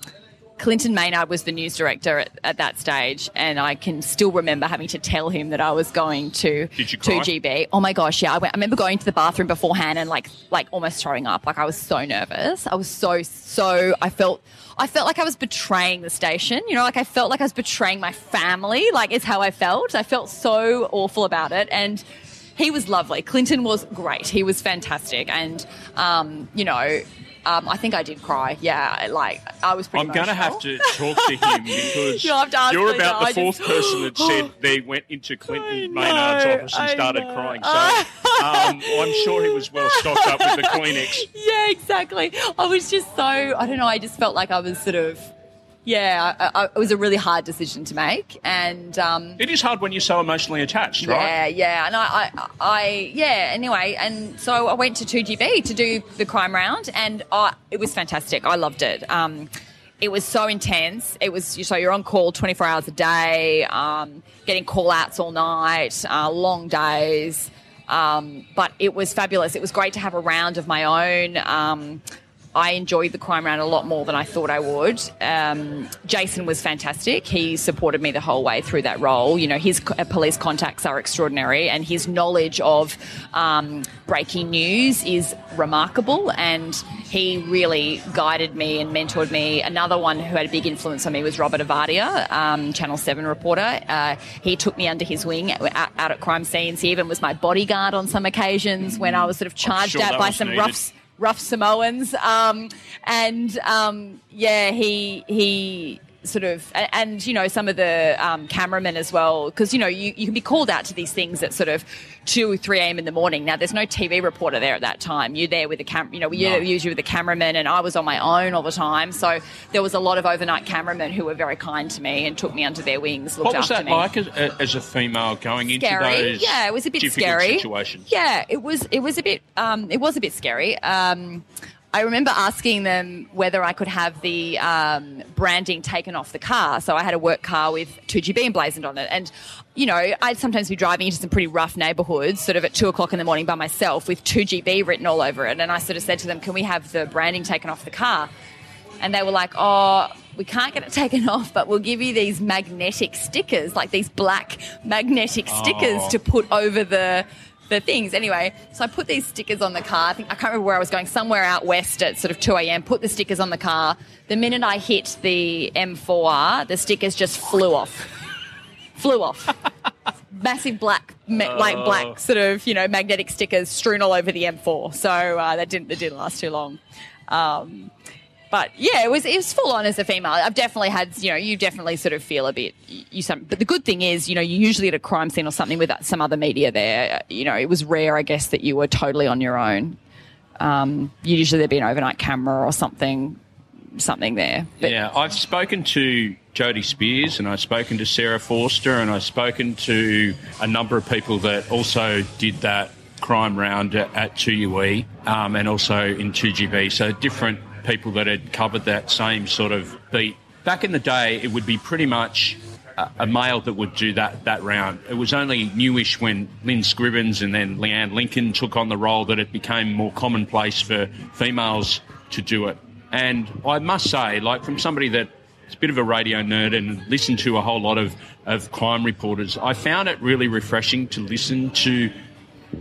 Clinton Maynard was the news director at, at that stage, and I can still remember having to tell him that I was going to Did you cry? 2GB. Oh my gosh, yeah! I, went, I remember going to the bathroom beforehand and like like almost throwing up. Like I was so nervous. I was so so. I felt I felt like I was betraying the station. You know, like I felt like I was betraying my family. Like is how I felt. I felt so awful about it, and he was lovely. Clinton was great. He was fantastic, and um, you know. Um, I think I did cry. Yeah, like I was pretty. I'm going to have to talk to him because You'll have to ask you're me about now. the fourth just- person that said they went into Clinton know, Maynard's office and I started know. crying. So um, I'm sure he was well stocked up with the Kleenex. yeah, exactly. I was just so I don't know. I just felt like I was sort of yeah. I, I, it was a really hard decision to make, and um, It is hard when you're so emotionally attached, right? yeah, yeah. And I, I, I, yeah. Anyway, and so I went to two GB to do the crime round, and I, it was fantastic. I loved it. Um, it was so intense. It was so you're on call 24 hours a day, um, getting call outs all night, uh, long days. Um, but it was fabulous. It was great to have a round of my own. Um, I enjoyed the crime round a lot more than I thought I would. Um, Jason was fantastic. He supported me the whole way through that role. You know, his uh, police contacts are extraordinary, and his knowledge of um, breaking news is remarkable. And he really guided me and mentored me. Another one who had a big influence on me was Robert Ovadia, um, Channel 7 reporter. Uh, he took me under his wing out, out at crime scenes. He even was my bodyguard on some occasions when I was sort of charged sure out by some roughs rough Samoans. Um, and um, yeah, he he sort of and you know some of the um, cameramen as well because you know you, you can be called out to these things at sort of 2 or 3 a.m in the morning now there's no tv reporter there at that time you're there with the camera you know you're No. usually with the cameraman and i was on my own all the time so there was a lot of overnight cameramen who were very kind to me and took me under their wings looked What was after that me like as, as a female going into scary. those Yeah, it was a bit scary. situations? Yeah, it was. It was a bit. Um, it was a bit scary. Um, I remember asking them whether I could have the um, branding taken off the car. So I had a work car with 2GB emblazoned on it. And, you know, I'd sometimes be driving into some pretty rough neighbourhoods, sort of at two o'clock in the morning by myself with 2GB written all over it. And I sort of said to them, can we have the branding taken off the car? And they were like, oh, we can't get it taken off, but we'll give you these magnetic stickers, like these black magnetic stickers Oh. to put over the the things. Anyway, so I put these stickers on the car. I think I can't remember where I was going, somewhere out west at sort of 2 a.m. Put the stickers on the car. The minute I hit the M4R, the stickers just flew off. flew off. Massive black, ma- like black sort of you know magnetic stickers strewn all over the M4. So uh, that didn't that didn't last too long. Um, but yeah, it was it was full on as a female. I've definitely had you know you definitely sort of feel a bit you some. But the good thing is you know you usually at a crime scene or something with some other media there. You know it was rare, I guess, that you were totally on your own. Um, usually there'd be an overnight camera or something, something there. But yeah, I've spoken to Jodie Spears and I've spoken to Sarah Forster and I've spoken to a number of people that also did that crime round at, at 2UE um, and also in 2GB. So different people that had covered that same sort of beat. Back in the day, it would be pretty much a, male that would do that, that round. It was only newish when Lynn Scribbins and then Leanne Lincoln took on the role that it became more commonplace for females to do it. And I must say, like from somebody that is a bit of a radio nerd and listened to a whole lot of, of crime reporters, I found it really refreshing to listen to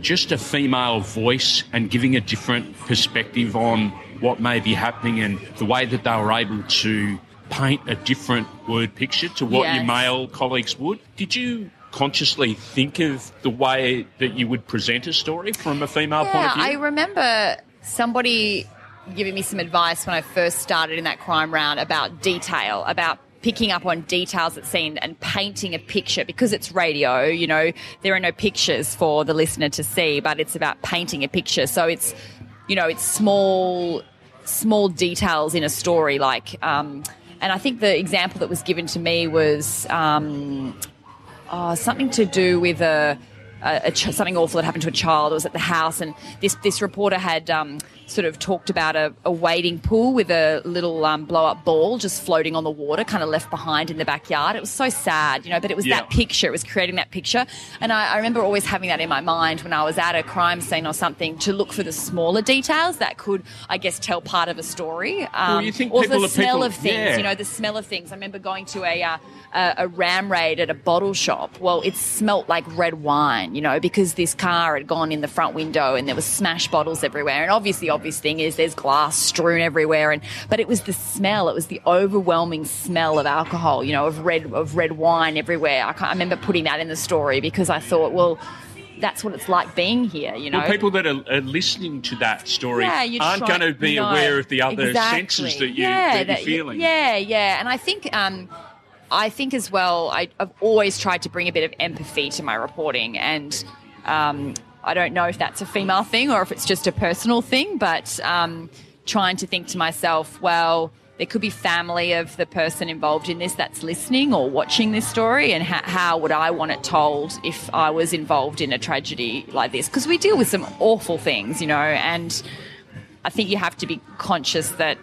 just a female voice and giving a different perspective on what may be happening and the way that they were able to paint a different word picture to what your male colleagues would. Did you consciously think of the way that you would present a story from a female point Yeah, of view? I remember somebody giving me some advice when I first started in that crime round about detail, about picking up on details at scene and painting a picture because it's radio, you know, there are no pictures for the listener to see, but it's about painting a picture. So it's, you know, it's small, small details in a story like, um, and I think the example that was given to me was um, oh, something to do with a, a, a ch- something awful that happened to a child. It was at the house, and this this reporter had um, sort of talked about a, a wading pool with a little um, blow up ball just floating on the water, kind of left behind in the backyard. It was so sad, you know, but it was Yeah. that picture. It was creating that picture. And I, I remember always having that in my mind when I was at a crime scene or something to look for the smaller details that could, I guess, tell part of a story. Um, you think or the smell people- of things, yeah. you know, the smell of things. I remember going to a, uh, a, a ram raid at a bottle shop. Well, it smelt like red wine, you know, because this car had gone in the front window and there was smashed bottles everywhere. And obviously, obvious thing is there's glass strewn everywhere. And but it was the smell. It was the overwhelming smell of alcohol, you know, of red of red wine everywhere. I, can't, I remember putting that in the story because I thought, well. That's what it's like being here, you know. Well, people that are, are listening to that story Yeah, aren't going to be no, aware of the other exactly. senses that, you, yeah, that you're feeling. Yeah, yeah. And I think, um, I think as well, I, I've always tried to bring a bit of empathy to my reporting. And um, I don't know if that's a female thing or if it's just a personal thing, but um, trying to think to myself, well, there could be family of the person involved in this that's listening or watching this story, and how, how would I want it told if I was involved in a tragedy like this? Because we deal with some awful things, you know, and I think you have to be conscious that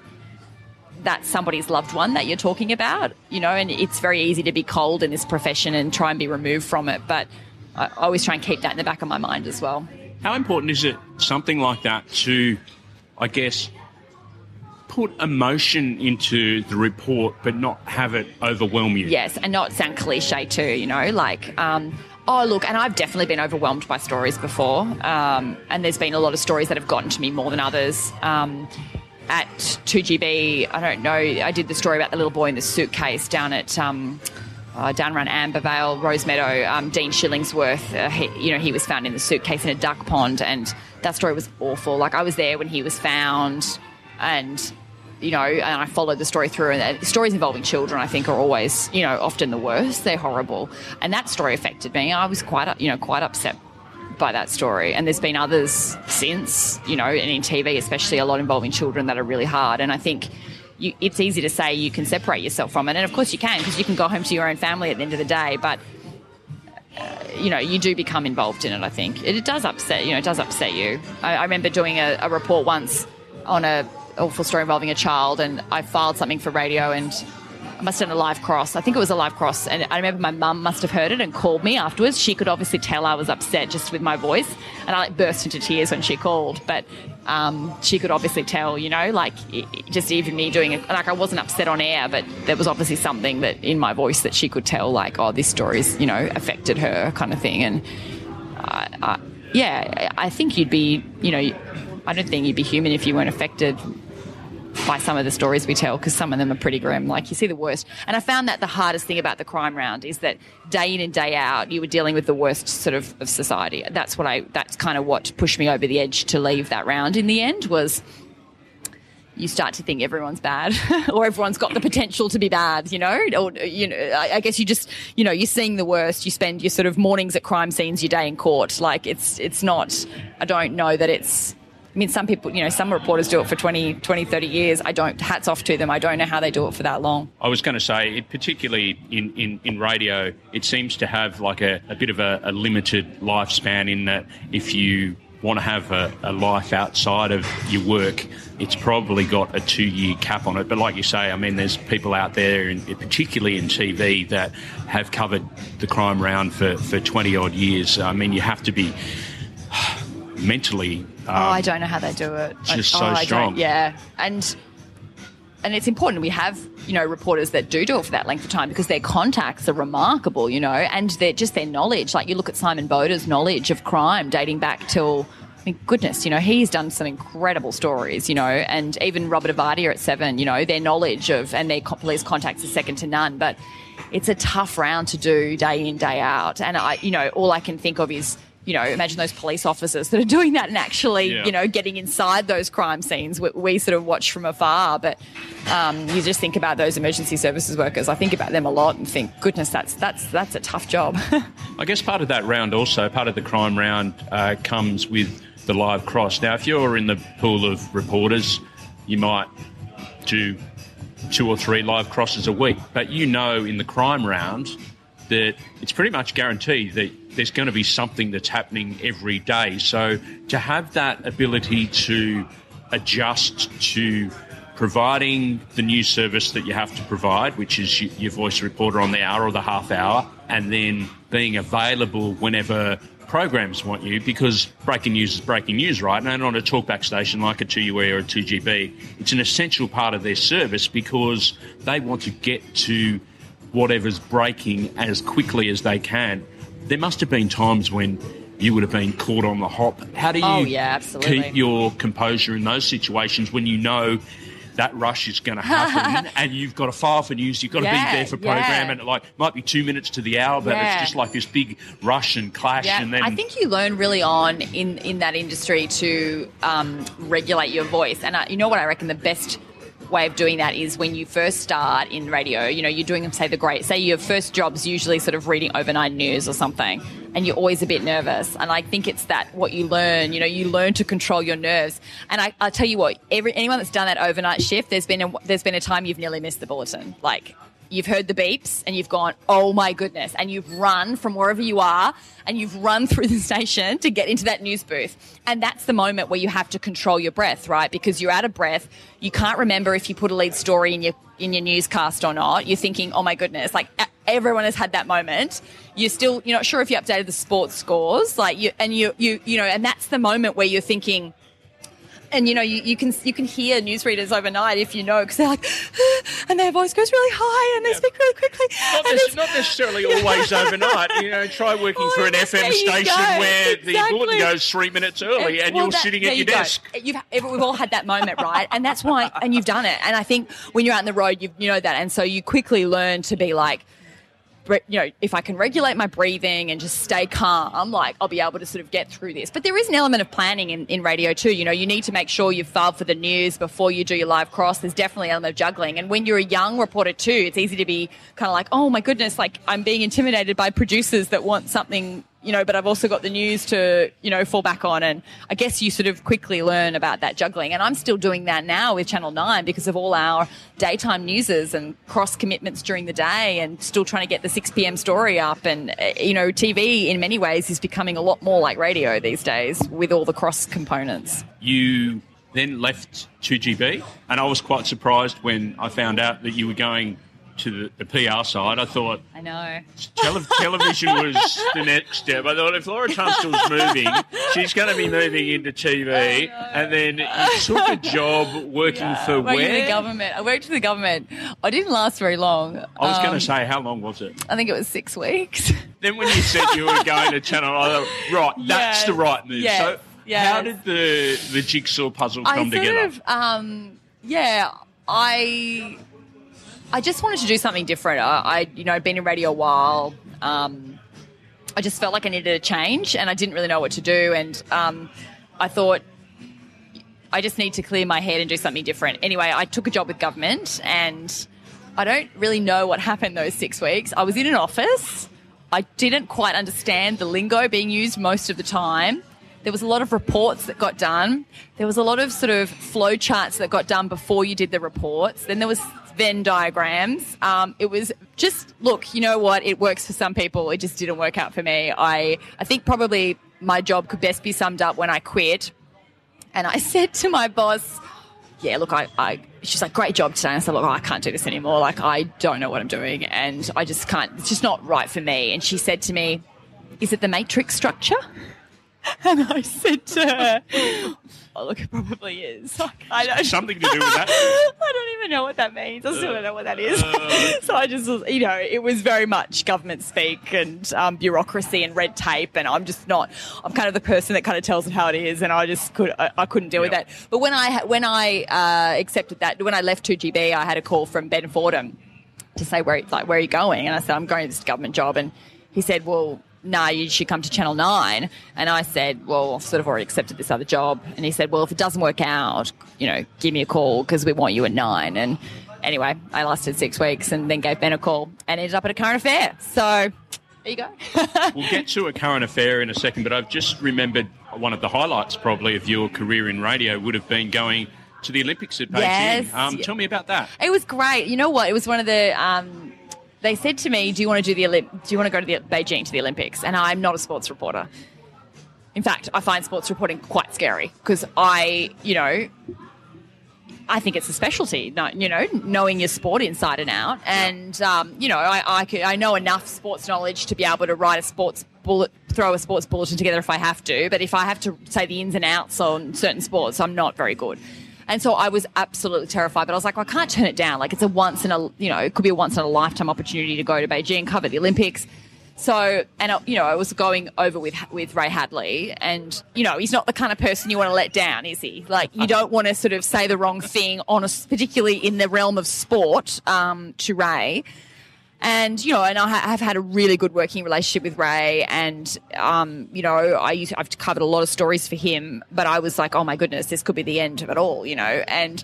that's somebody's loved one that you're talking about, you know, and it's very easy to be cold in this profession and try and be removed from it. But I always try and keep that in the back of my mind as well. How important is it, something like that, to, I guess, put emotion into the report but not have it overwhelm you? Yes, and not sound cliche too, you know, like, um, oh, look, and I've definitely been overwhelmed by stories before. Um, and there's been a lot of stories that have gotten to me more than others. Um, at 2GB, I don't know, I did the story about the little boy in the suitcase down at. Uh, down around Ambervale, Rosemeadow, um, Dean Shillingsworth, uh, he, you know, he was found in the suitcase in a duck pond, and that story was awful. Like, I was there when he was found, and you know, and I followed the story through. And uh, stories involving children, I think, are always, you know, often the worst. They're horrible, and that story affected me. I was quite, you know, quite upset by that story. And there's been others since, you know, and in TV, especially a lot involving children that are really hard. And I think. You, it's easy to say you can separate yourself from it, and of course you can because you can go home to your own family at the end of the day. But uh, you know, you do become involved in it. I think it, it does upset you know, it does upset you. I, I remember doing a, a report once on a awful story involving a child, and I filed something for radio, and I must have done a live cross. I think it was a live cross, and I remember my mum must have heard it and called me afterwards. She could obviously tell I was upset just with my voice, and I like burst into tears when she called. But um, she could obviously tell, you know, like just even me doing it. Like I wasn't upset on air, but there was obviously something that in my voice that she could tell, like, oh, this story's you know affected her, kind of thing. And I, I, yeah, I think you'd be, you know, I don't think you'd be human if you weren't affected by some of the stories we tell because some of them are pretty grim. Like you see the worst. And I found that the hardest thing about the crime round is that day in and day out you were dealing with the worst sort of of society. That's what I. That's kind of what pushed me over the edge to leave that round. In the end, was you start to think everyone's bad or everyone's got the potential to be bad, you know? Or, you know, I, I guess you just, you know, you're seeing the worst. You spend your sort of mornings at crime scenes, your day in court. Like it's, it's not, I don't know that it's, mean, some people, you know, some reporters do it for 20, 20, 30 years. I don't, hats off to them. I don't know how they do it for that long. I was going to say, it, particularly in, in, in radio, it seems to have like a, a bit of a, a limited lifespan in that if you want to have a, a life outside of your work, it's probably got a two year cap on it. But like you say, I mean, there's people out there, in, particularly in TV, that have covered the crime round for, for 20 odd years. I mean, you have to be mentally. Oh, Um, I don't know how they do it. I- just oh, so I don't- strong. Yeah. And, and it's important we have you know reporters that do do it for that length of time because their contacts are remarkable you know and they're just their knowledge like you look at Simon Bouda's knowledge of crime dating back till I mean, goodness, you know, he's done some incredible stories, you know, and even Robert Ovadia at seven, you know, their knowledge of and their police contacts is second to none. But it's a tough round to do day in, day out. And I, you know, all I can think of is you know, imagine those police officers that are doing that and actually, Yeah. you know, getting inside those crime scenes. We, we sort of watch from afar, but um, you just think about those emergency services workers. I think about them a lot and think, goodness, that's that's that's a tough job. I guess part of that round also, part of the crime round uh, comes with the live cross. Now, if you're in the pool of reporters, you might do two or three live crosses a week, but you know in the crime round that it's pretty much guaranteed that there's going to be something that's happening every day. So to have that ability to adjust to providing the new service that you have to provide, which is your voice reporter on the hour or the half hour, and then being available whenever programs want you, because breaking news is breaking news, right? And on a talkback station like a 2UE or a 2GB, it's an essential part of their service because they want to get to whatever's breaking as quickly as they can. There must have been times when you would have been caught on the hop. How do you Oh, yeah, keep your composure in those situations when you know that rush is going to happen and you've got to file for news, you've got to be there for yeah. program and it like might be two minutes to the hour, but Yeah. it's just like this big rush and clash Yeah, and then I think you learn really on in in that industry to um, regulate your voice, and uh, you know what I reckon the best way of doing that is when you first start in radio. You know, you're doing say the great, say your first job's usually sort of reading overnight news or something, and you're always a bit nervous. And I think it's that what you learn. You know, you learn to control your nerves. And I, I tell you what, every anyone that's done that overnight shift, there's been a, there's been a time you've nearly missed the bulletin, like you've heard the beeps and you've gone, oh my goodness, and you've run from wherever you are and you've run through the station to get into that news booth. And that's the moment where you have to control your breath, right? Because you're out of breath. You can't remember if you put a lead story in your in your newscast or not. You're thinking, oh my goodness, like everyone has had that moment. You're still you're not sure if you updated the sports scores, like you and you you you know, and that's the moment where you're thinking and you know you, you can you can hear newsreaders overnight if you know because they're like and their voice goes really high and they speak really quickly not, and nec- not necessarily always overnight. You know, try working Well, for an FM station where the bulletin goes three minutes early and Well, you're that- sitting at you your go. desk. You've, we've all had that moment, right? And that's why, and you've done it. And I think when you're out on the road, you, you know that. And so you quickly learn to be like, you know, if I can regulate my breathing and just stay calm, like I'll be able to sort of get through this. But there is an element of planning in, in radio too. You know, you need to make sure you've filed for the news before you do your live cross. There's definitely an element of juggling. And when you're a young reporter too, it's easy to be kind of like, oh my goodness, like I'm being intimidated by producers that want something you know, but I've also got the news to, you know, fall back on. And I guess you sort of quickly learn about that juggling. And I'm still doing that now with Channel 9 because of all our daytime newses and cross commitments during the day and still trying to get the 6 p.m. story up. And, uh, you know, TV in many ways is becoming a lot more like radio these days with all the cross components. You then left 2GB, and I was quite surprised when I found out that you were going to the, the PR side. I thought I know. tele- television was the next step. I thought if Laura Tunstall's moving, she's going to be moving into TV, and then you took a job working for Working where? the government. I worked for the government. I didn't last very long. I was going Um, to say, how long was it? I think it was six weeks. Then when you said you were going to Channel, I thought, right, that's the right move. yes, so, yes. how did the the jigsaw puzzle I come sort together? of, um, yeah, I, I just wanted to do something different. I, I you know, I'd been in radio a while. Um, I just felt like I needed a change, and I didn't really know what to do. And um, I thought I just need to clear my head and do something different. Anyway, I took a job with government, and I don't really know what happened those six weeks. I was in an office. I didn't quite understand the lingo being used most of the time. There was a lot of reports that got done. There was a lot of sort of flow charts that got done before you did the reports. Then there was Venn diagrams. Um, it was just look, you know what? It works for some people. It just didn't work out for me. I I think probably my job could best be summed up when I quit. And I said to my boss, yeah, look, I, I, she's like, great job today. And I said, look, I can't do this anymore. Like, I don't know what I'm doing. And I just can't, it's just not right for me. And she said to me, is it the matrix structure? And I said to her, look, it probably is. Like, I don't, Something to do with that. I don't even know what that means. I still don't know what that is. so I just, was, you know, it was very much government speak and um, bureaucracy and red tape. And I'm just not. I'm kind of the person that kind of tells it how it is, and I just could, I, I couldn't deal with that. But when I when I uh, accepted that, when I left 2GB, I had a call from Ben Fordham to say where like where are you going, and I said I'm going to this government job, and he said, well. Nah, you should come to Channel 9. And I said, well, I've sort of already accepted this other job. And he said, well, if it doesn't work out, you know, give me a call because we want you at 9. And anyway, I lasted six weeks and then gave Ben a call and ended up at a current affair. So there you go. we'll get to a current affair in a second, but I've just remembered one of the highlights probably of your career in radio would have been going to the Olympics at Beijing. Yes. Um, tell me about that. It was great. You know what? It was one of the. Um, they said to me, "Do you want to do the Olymp- Do you want to go to the Beijing to the Olympics?" And I'm not a sports reporter. In fact, I find sports reporting quite scary because I, you know, I think it's a specialty. You know, knowing your sport inside and out, and um, you know, I, I, could, I know enough sports knowledge to be able to write a sports bullet, throw a sports bulletin together if I have to. But if I have to say the ins and outs on certain sports, I'm not very good. And so I was absolutely terrified, but I was like, well, I can't turn it down. Like it's a once in a, you know, it could be a once in a lifetime opportunity to go to Beijing, cover the Olympics. So, and uh, you know, I was going over with with Ray Hadley, and you know, he's not the kind of person you want to let down, is he? Like, you don't want to sort of say the wrong thing on a, particularly in the realm of sport, um, to Ray. And you know, and I have had a really good working relationship with Ray, and um, you know, I used, I've covered a lot of stories for him, but I was like, oh my goodness, this could be the end of it all, you know, and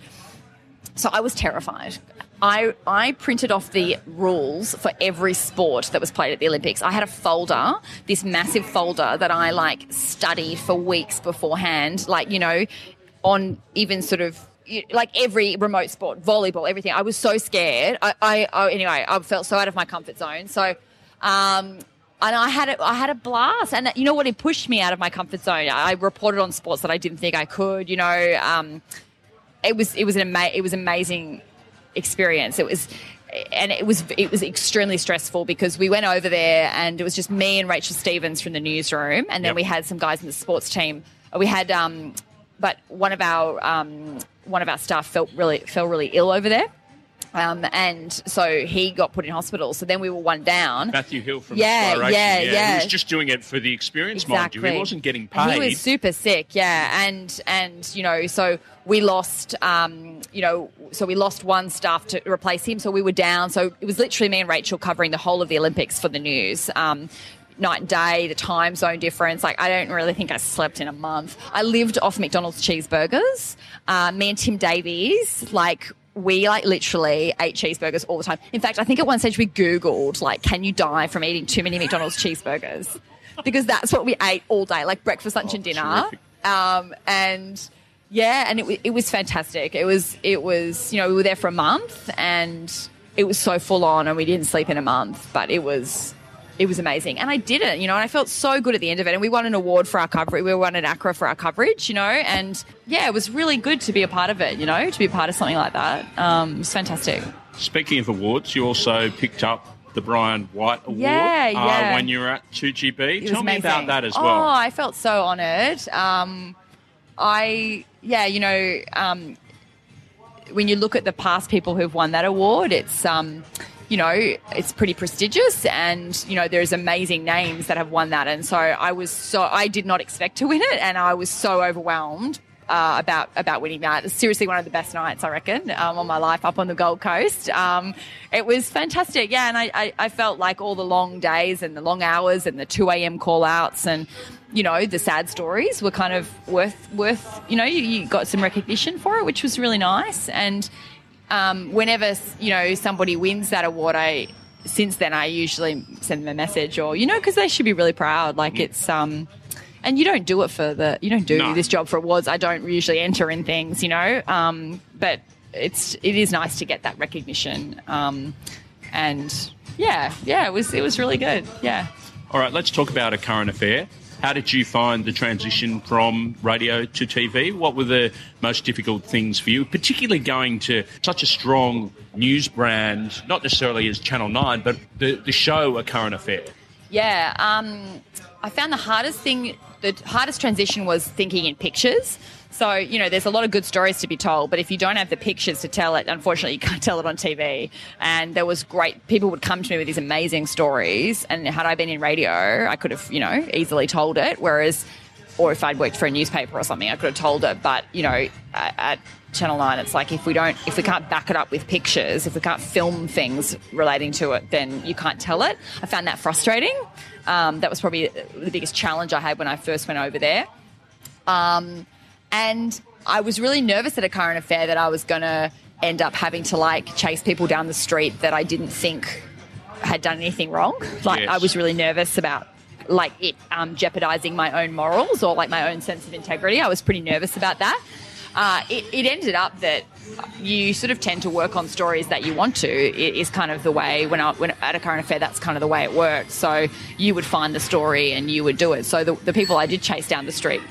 so I was terrified. I I printed off the rules for every sport that was played at the Olympics. I had a folder, this massive folder that I like studied for weeks beforehand, like you know, on even sort of like every remote sport, volleyball, everything. I was so scared. I, I, I anyway, I felt so out of my comfort zone. So, um, and I had a, I had a blast. And you know what? It pushed me out of my comfort zone. I reported on sports that I didn't think I could. You know, um, it was it was an ama- it was amazing experience. It was. And it was it was extremely stressful because we went over there and it was just me and Rachel Stevens from the newsroom, and then Yep. we had some guys in the sports team. We had um, but one of our um, one of our staff felt really fell really ill over there. Um, and so he got put in hospital. So then we were one down. Matthew Hill from Yeah, Inspiration. yeah, He yeah. was just doing it for the experience, mind you. He wasn't getting paid. He was super sick, yeah, and and you know, so we lost, um, you know, so we lost one staff to replace him, so we were down. So it was literally me and Rachel covering the whole of the Olympics for the news. Um, Night and day, the time zone difference. Like, I don't really think I slept in a month. I lived off McDonald's cheeseburgers. Uh, me and Tim Davies, like, we like literally ate cheeseburgers all the time. In fact, I think at one stage we Googled, like, can you die from eating too many McDonald's cheeseburgers? Because that's what we ate all day, like breakfast, lunch, and dinner. Um, and yeah, and it, it was fantastic. It was, it was, you know, we were there for a month and it was so full on and we didn't sleep in a month, but it was, it was amazing. And I did it, you know, and I felt so good at the end of it. And we won an award for our coverage. We won an ACRA for our coverage, you know, and yeah, it was really good to be a part of it, you know, to be a part of something like that. Um, it was fantastic. Speaking of awards, you also picked up the Brian White Award Yeah, yeah. Uh, when you were at 2GB. It was Tell me about that as well. Oh. I felt so honoured. Um, I, yeah, you know, um, when you look at the past people who've won that award, it's, um, you know, it's pretty prestigious, and you know, there's amazing names that have won that, and so I was so I did not expect to win it, and I was so overwhelmed. Uh, about about winning that, seriously one of the best nights I reckon um, on my life up on the Gold Coast. Um, it was fantastic, yeah, and I, I, I felt like all the long days and the long hours and the two a.m. call outs and you know the sad stories were kind of worth worth you know you, you got some recognition for it, which was really nice. And um, whenever you know somebody wins that award, I since then I usually send them a message or you know because they should be really proud. Like it's um, and you don't do it for the you don't do No. this job for awards. I don't usually enter in things, you know. Um, but it's it is nice to get that recognition. Um, and yeah, yeah, it was it was really good. Yeah. All right, let's talk about a current affair. How did you find the transition from radio to TV? What were the most difficult things for you, particularly going to such a strong news brand, not necessarily as Channel 9, but the, the show A Current Affair? Yeah, um, I found the hardest thing, the hardest transition was thinking in pictures. So, you know, there's a lot of good stories to be told, but if you don't have the pictures to tell it, unfortunately, you can't tell it on TV. And there was great, people would come to me with these amazing stories. And had I been in radio, I could have, you know, easily told it. Whereas or if I'd worked for a newspaper or something, I could have told it. But you know, at, Channel Nine, it's like if we don't, if we can't back it up with pictures, if we can't film things relating to it, then you can't tell it. I found that frustrating. Um, that was probably the biggest challenge I had when I first went over there. Um, and I was really nervous at a current affair that I was going to end up having to like chase people down the street that I didn't think had done anything wrong. Like Yes. I was really nervous about like it um, jeopardizing my own morals or like my own sense of integrity. I was pretty nervous about that. Uh, it, it ended up that you sort of tend to work on stories that you want to. It is kind of the way when I when at a current affair, that's kind of the way it worked. So you would find the story and you would do it. So the, the people I did chase down the street.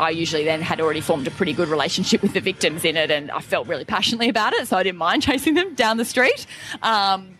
I usually then had already formed a pretty good relationship with the victims in it, and I felt really passionately about it, so I didn't mind chasing them down the street. Um,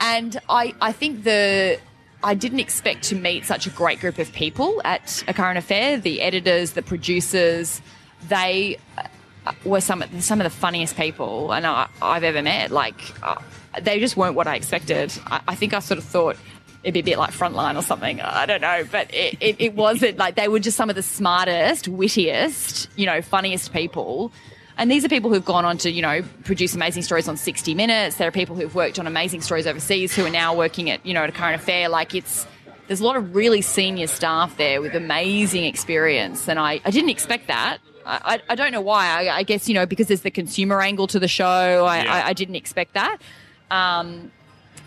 and I, I think the I didn't expect to meet such a great group of people at a current affair. The editors, the producers, they uh, were some of some of the funniest people and I, I've ever met. Like uh, they just weren't what I expected. I, I think I sort of thought it'd be a bit like Frontline or something. I don't know, but it, it, it wasn't like they were just some of the smartest, wittiest, you know, funniest people. And these are people who've gone on to, you know, produce amazing stories on 60 Minutes. There are people who've worked on amazing stories overseas who are now working at, you know, at a current affair. Like it's, there's a lot of really senior staff there with amazing experience. And I, I didn't expect that. I, I, don't know why. I, I guess, you know, because there's the consumer angle to the show. I, Yeah. I, I didn't expect that. Um,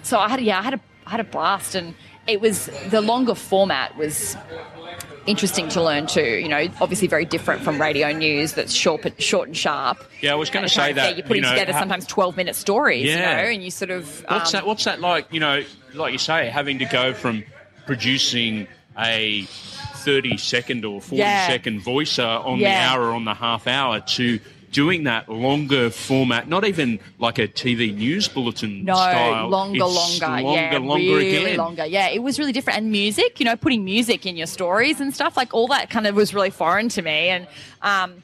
so I had, yeah, I had a, I had a blast. And it was, the longer format was interesting to learn too. You know, obviously very different from radio news that's short, short and sharp. Yeah, I was gonna say kind of that, You're putting you know, together sometimes 12 minute stories, Yeah. you know, and you sort of. What's um, that? What's that like? You know, like you say, having to go from producing a thirty second or forty second Yeah. voicer on Yeah. the hour or on the half hour to doing that longer format, not even like a TV news bulletin No, style. longer, It's longer, longer, yeah, longer really again. longer. Yeah, it was really different. And music, you know, putting music in your stories and stuff like all that kind of was really foreign to me. And um,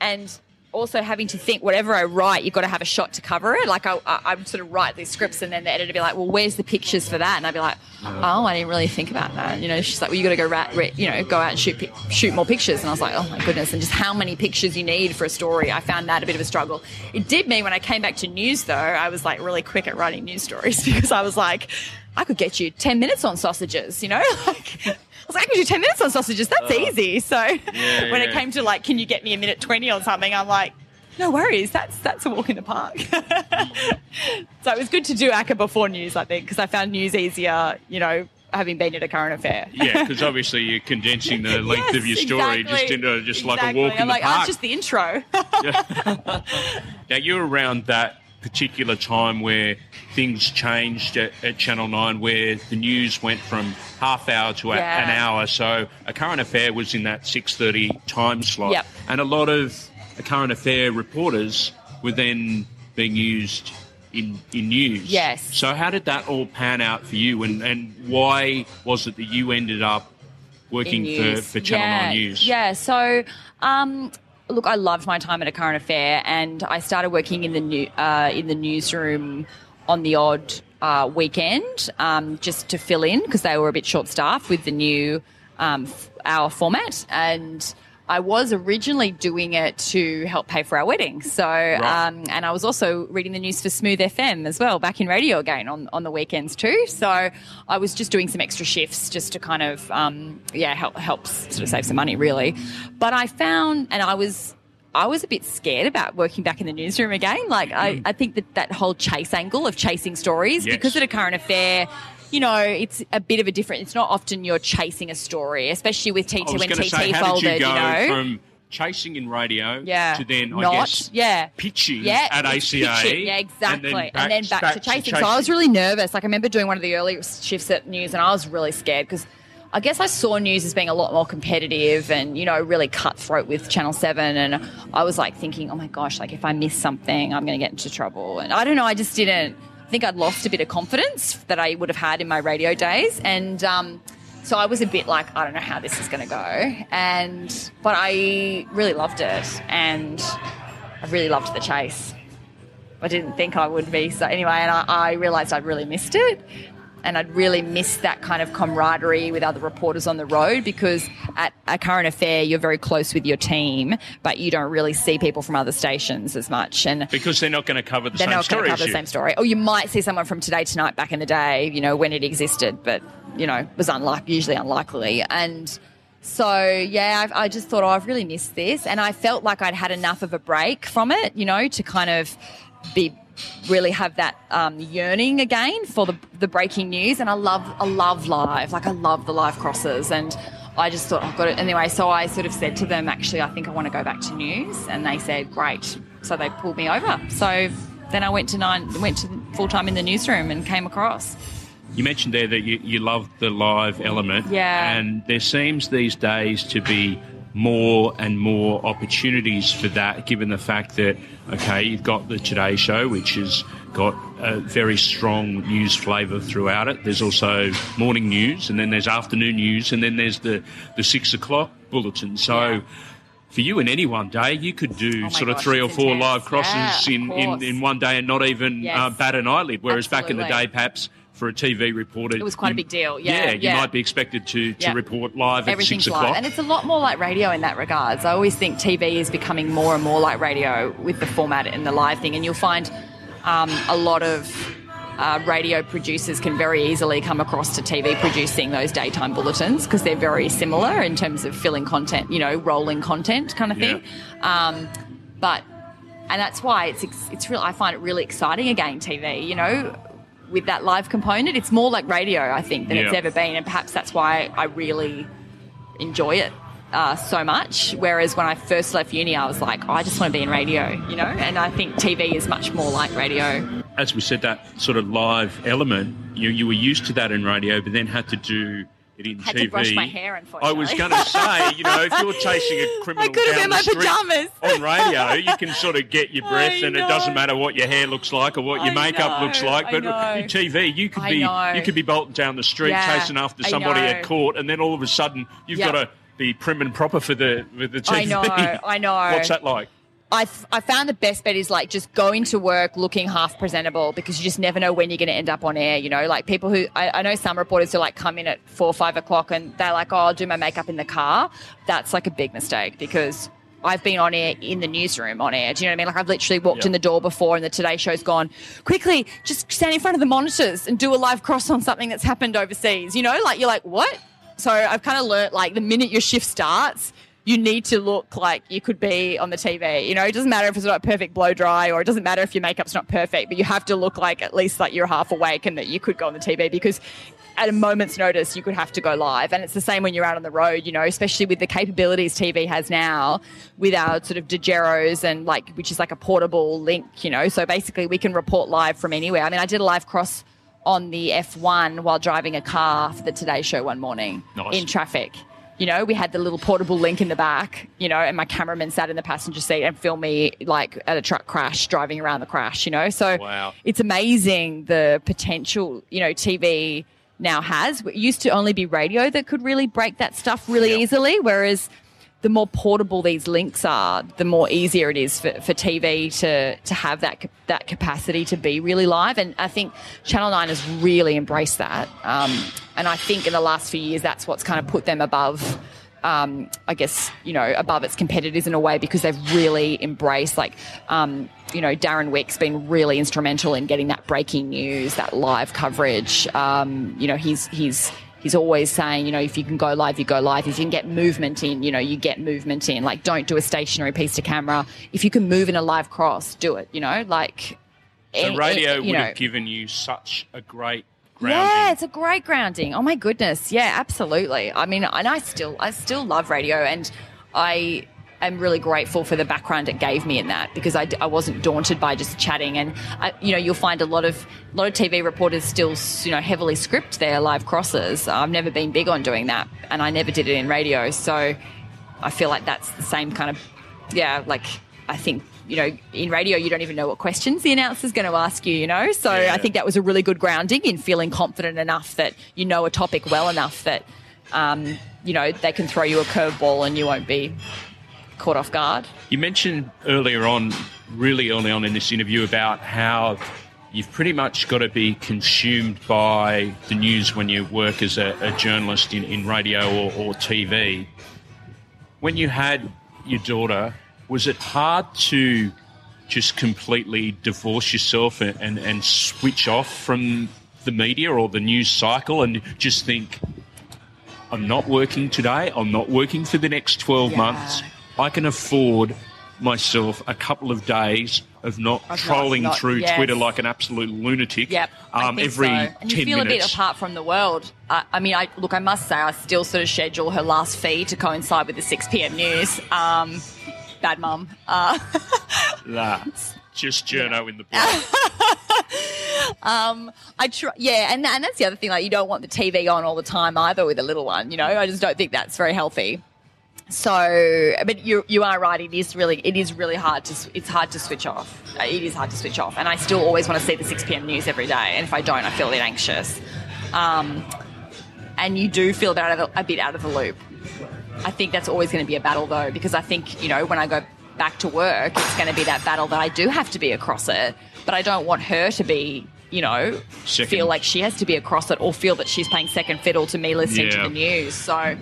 and also having to think whatever I write, you've got to have a shot to cover it. Like I, I, would sort of write these scripts, and then the editor would be like, "Well, where's the pictures for that?" And I'd be like, "Oh, I didn't really think about that." You know, she's like, "Well, you got to go, ra- you know, go out and shoot pi- shoot more pictures." And I was like, "Oh my goodness!" And just how many pictures you need for a story, I found that a bit of a struggle. It did mean when I came back to news, though, I was like really quick at writing news stories because I was like, I could get you ten minutes on sausages, you know, like. I was like, I can do 10 minutes on sausages. That's easy. So when it came to like, can you get me a minute 20 on something? I'm like, no worries. That's that's a walk in the park. so it was good to do ACCA before news, I think, because I found news easier, you know, having been at a current affair. yeah, because obviously you're condensing the length of your story exactly. just into just like a Exactly. walk in I'm the like, oh, park. it's just the intro. Now you're around that particular time where things changed at, at Channel Nine, where the news went from half hour to a, Yeah. an hour. So a current affair was in that six thirty time slot, Yep. and a lot of a current affair reporters were then being used in in news. Yes. So how did that all pan out for you, and and why was it that you ended up working for, for Channel yeah, Nine News? Yeah, so um, look, I loved my time at a current affair, and I started working in the new uh, in the newsroom on the odd uh, weekend um, just to fill in because they were a bit short staffed with the new um, f- hour format and. I was originally doing it to help pay for our wedding. So, um, and I was also reading the news for Smooth FM as well, back in radio again on, on the weekends too. So I was just doing some extra shifts just to kind of, um, yeah, help, helps sort of save some money really. But I found, and I was, I was a bit scared about working back in the newsroom again. Like, I, I think that that whole chase angle of chasing stories, Yes. because at a current affair, you know, it's a bit of a different. It's not often you're chasing a story, especially with TT I when to TT say, folded. you go know, from chasing in radio yeah, to then, I not, guess, yeah, pitching yeah, at ACA? pitching, yeah, exactly, And then back, to, chasing. So I was really nervous. Like I remember doing one of the early shifts at news, and I was really scared because. I guess I saw news as being a lot more competitive and, you know, really cutthroat with Channel 7. And I was like thinking, oh my gosh, like if I miss something, I'm going to get into trouble. And I don't know, I just didn't, I think I'd lost a bit of confidence that I would have had in my radio days. And um, so I was a bit like, I don't know how this is going to go. And, but I really loved it. And I really loved the chase. I didn't think I would be. So anyway, and I, I realised I'd really missed it. And I'd really missed that kind of camaraderie with other reporters on the road because at a current affair, you're very close with your team, but you don't really see people from other stations as much. And because they're not going to cover the they're same not going story to cover the same story. Or you might see someone from Today Tonight back in the day, you know, when it existed, but you know, was unlikely, usually unlikely. And so, yeah, I, I just thought, oh, I've really missed this, and I felt like I'd had enough of a break from it, you know, to kind of be really have that um, yearning again for the the breaking news. And I love, I love live, like I love the live crosses, and I just thought I've got it anyway. So I sort of said to them, actually, I think I want to go back to news, and they said, great. So they pulled me over. So then I went to nine, went to full time in the newsroom, and came across. You mentioned there that you, you love the live element. Yeah. And there seems these days to be more and more opportunities for that, given the fact that, okay, you've got the Today Show, which has got a very strong news flavour throughout it. There's also morning news, and then there's afternoon news, and then there's the, the six o'clock bulletin. So, Yeah. for you in any one day, you could do my sort of three or four intense. live crosses Yeah, in, in, in one day and not even Yes. uh, bat an eyelid. Whereas back in the day, perhaps for a TV reporter, It was quite a big deal. Yeah, you yeah. might be expected to, to Yeah. report live at Everything's six live. o'clock. And it's a lot more like radio in that regards. I always think TV is becoming more and more like radio with the format and the live thing. And you'll find um, a lot of uh, radio producers can very easily come across to TV producing those daytime bulletins because they're very similar in terms of filling content, you know, rolling content kind of thing. Um, but and that's why it's it's real. I find it really exciting again. TV, you know, with that live component, it's more like radio, I think, than it's ever been, and perhaps that's why I really enjoy it uh, so much. Whereas when I first left uni, I was like, oh, I just want to be in radio, you know. And I think TV is much more like radio. As we said, that sort of live element, you, you were used to that in radio, but then had to do it in Had TV. to brush my hair, I was going to say, you know, if you're chasing a criminal down been the my street on radio, you can sort of get your breath, I and it doesn't matter what your hair looks like or what your I makeup know, looks like. But know. in TV, you could I be know. you could be bolting down the street Yeah, chasing after somebody at court, and then all of a sudden you've Yeah. got to be prim and proper for the for the TV. I know, I know. What's that like? I, f- I found the best bet is like just going to work looking half presentable because you just never know when you're going to end up on air. You know, like people who I, I know some reporters who like come in at four or five o'clock and they're like, oh, I'll do my makeup in the car. That's like a big mistake because I've been on air in the newsroom on air. Do you know what I mean? Like I've literally walked in the door before and the Today Show's gone, quickly, just stand in front of the monitors and do a live cross on something that's happened overseas. You know, like you're like, what? So I've kind of learnt like the minute your shift starts, you need to look like you could be on the TV. You know, it doesn't matter if it's not perfect blow dry or it doesn't matter if your makeup's not perfect, but you have to look like at least like you're half awake and that you could go on the TV because at a moment's notice you could have to go live. And it's the same when you're out on the road, you know, especially with the capabilities TV has now with our sort of Dejeros and like, which is like a portable link, you know. So basically we can report live from anywhere. I mean, I did a live cross on the F1 while driving a car for the Today Show one morning Nice. in traffic. You know, we had the little portable link in the back, you know, and my cameraman sat in the passenger seat and filmed me like at a truck crash, driving around the crash, you know. So Wow. it's amazing the potential, you know, TV now has. It used to only be radio that could really break that stuff really Yep. easily, whereas the more portable these links are, the more easier it is for, for TV to to have that that capacity to be really live. And I think Channel Nine has really embraced that. Um, and I think in the last few years, that's what's kind of put them above. Um, I guess you know above its competitors in a way because they've really embraced like um, you know Darren Wick's been really instrumental in getting that breaking news, that live coverage. Um, you know he's he's he's always saying, you know, if you can go live, you go live. If you can get movement in, you know, you get movement in. Like, don't do a stationary piece to camera. If you can move in a live cross, do it. You know, like. So radio would know. have given you such a great grounding. Yeah, it's a great grounding. Oh my goodness, yeah, absolutely. I mean, and I still, I still love radio, and I am really grateful for the background it gave me in that because I, I wasn't daunted by just chatting. And I, you know, you'll find a lot of a lot of TV reporters still, you know, heavily script their live crosses. I've never been big on doing that, and I never did it in radio. So I feel like that's the same kind of, yeah, like I think. You know, in radio, you don't even know what questions the announcer's going to ask you, you know? So Yeah. I think that was a really good grounding in feeling confident enough that you know a topic well enough that, um, you know, they can throw you a curveball and you won't be caught off guard. You mentioned earlier on, really early on in this interview, about how you've pretty much got to be consumed by the news when you work as a, a journalist in, in radio or, or TV. When you had your daughter, was it hard to just completely divorce yourself and, and, and switch off from the media or the news cycle and just think, I'm not working today, I'm not working for the next 12 Yeah. months. I can afford myself a couple of days of not Of trolling not- through yes. Twitter like an absolute lunatic Yep. Um, every so. And you feel a bit apart from the world. I, I mean, I look. I must say, I still sort of schedule her last feed to coincide with the six pm news. Um, bad mum. Uh, Nah, just journo in the blood. I try, yeah, and and that's the other thing. Like, you don't want the TV on all the time either with a little one. You know, I just don't think that's very healthy. So, but you you are right. It is really it is really hard to it's hard to switch off. It is hard to switch off, and I still always want to see the six pm news every day. And if I don't, I feel a bit anxious. Um, and you do feel out of the- a bit out of the loop. I think that's always going to be a battle though, because I think you know when I go back to work, it's going to be that battle that I do have to be across it. But I don't want her to be. You know, Second. feel like she has to be across it, or feel that she's playing second fiddle to me listening Yeah. to the news. So,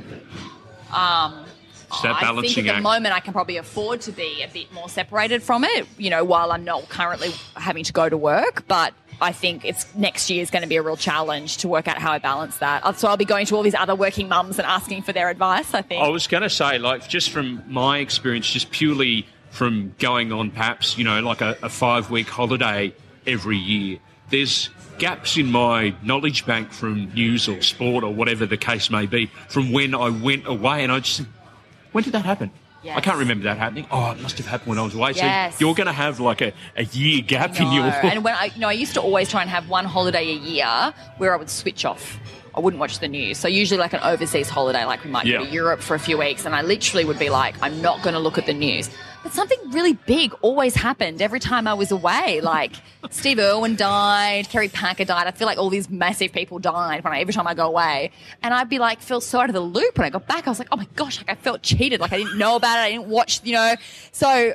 um, It's that I think balancing at the act. moment I can probably afford to be a bit more separated from it, you know, while I'm not currently having to go to work. But I think it's next year is going to be a real challenge to work out how I balance that. Uh, So I'll be going to all these other working mums and asking for their advice, I think. I was going to say, like, just from my experience, just purely from going on perhaps, you know, like a, a five week holiday every year, there's gaps in my knowledge bank from news or sport or whatever the case may be from when I went away. And I just, think, when did that happen? Yes. I can't remember that happening. Oh, it must have happened when I was away. Yes. So you're going to have like a, a year gap in your. and when I, you know, I used to always try and have one holiday a year where I would switch off. I wouldn't watch the news. So usually like an overseas holiday, like we might Yeah. go to Europe for a few weeks, and I literally would be like, I'm not going to look at the news. But something really big always happened every time I was away. Like Steve Irwin died, Kerry Packer died. I feel like all these massive people died when I, every time I go away, and I'd be like, feel so out of the loop. When I got back, I was like, oh my gosh, like I felt cheated. Like I didn't know about it. I didn't watch, you know. So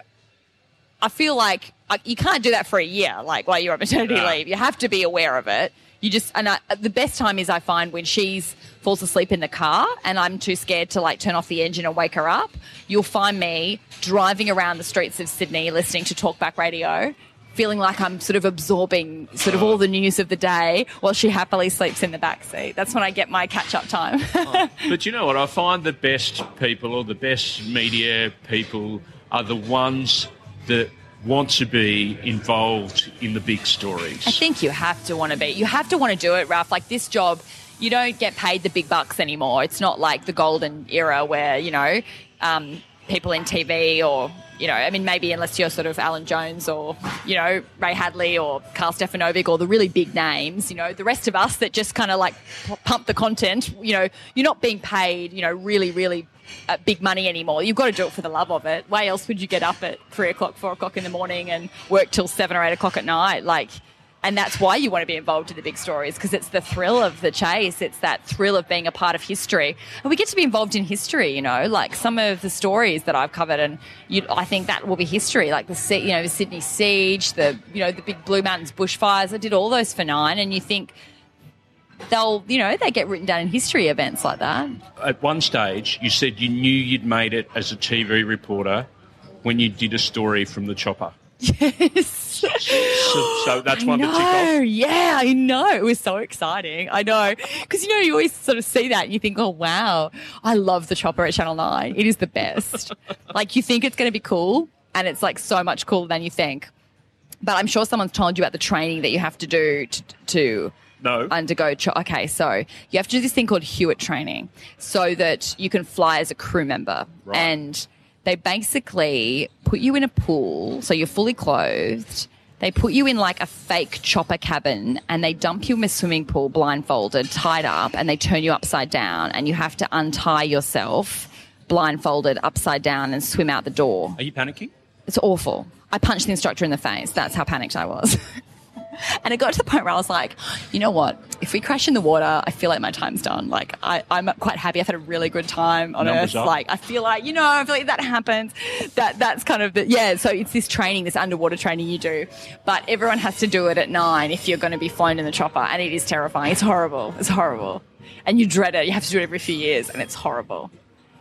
I feel like uh, you can't do that for a year, like while you're on maternity No. leave. You have to be aware of it. You just, and I, the best time is I find when she's falls asleep in the car and I'm too scared to like turn off the engine and wake her up. You'll find me driving around the streets of Sydney listening to talkback radio. Feeling like I'm sort of absorbing sort of all the news of the day while she happily sleeps in the back seat. That's when I get my catch up time. Oh, but you know what? I find the best people or the best media people are the ones that want to be involved in the big stories. I think you have to want to be. You have to want to do it, Ralph. Like this job, you don't get paid the big bucks anymore. It's not like the golden era where, you know, um, people in TV or, you know, I mean, maybe unless you're sort of Alan Jones or, you know, Ray Hadley or Karl Stefanovic or the really big names, you know, the rest of us that just kind of like pump the content, you know, you're not being paid, you know, really, really uh, big money anymore. You've got to do it for the love of it. Why else would you get up at three o'clock, four o'clock in the morning and work till seven or eight o'clock at night? Like, and that's why you want to be involved in the big stories because it's the thrill of the chase. It's that thrill of being a part of history, and we get to be involved in history. You know, like some of the stories that I've covered, and you, I think that will be history. Like the you know the Sydney siege, the you know the big Blue Mountains bushfires. I did all those for nine, and you think they'll you know they get written down in history events like that. At one stage, you said you knew you'd made it as a TV reporter when you did a story from the chopper. Yes. So, so that's I one to tick know. off. Yeah, I know. It was so exciting. I know. Because, you know, you always sort of see that and you think, oh, wow, I love the chopper at Channel 9. It is the best. like, you think it's going to be cool, and it's like so much cooler than you think. But I'm sure someone's told you about the training that you have to do to, to No. undergo. Cho- okay, so you have to do this thing called HUET training so that you can fly as a crew member. Right. And they basically put you in a pool, so you're fully clothed. They put you in like a fake chopper cabin and they dump you in a swimming pool blindfolded, tied up, and they turn you upside down. And you have to untie yourself blindfolded upside down and swim out the door. Are you panicking? It's awful. I punched the instructor in the face. That's how panicked I was. and it got to the point where I was like, you know what? If we crash in the water, I feel like my time's done. Like I, I'm quite happy. I've had a really good time on Numbers Earth. up. Like I feel like you know, I feel like that happens. That that's kind of the yeah. So it's this training, this underwater training you do, but everyone has to do it at nine if you're going to be flown in the chopper, and it is terrifying. It's horrible. It's horrible, and you dread it. You have to do it every few years, and it's horrible.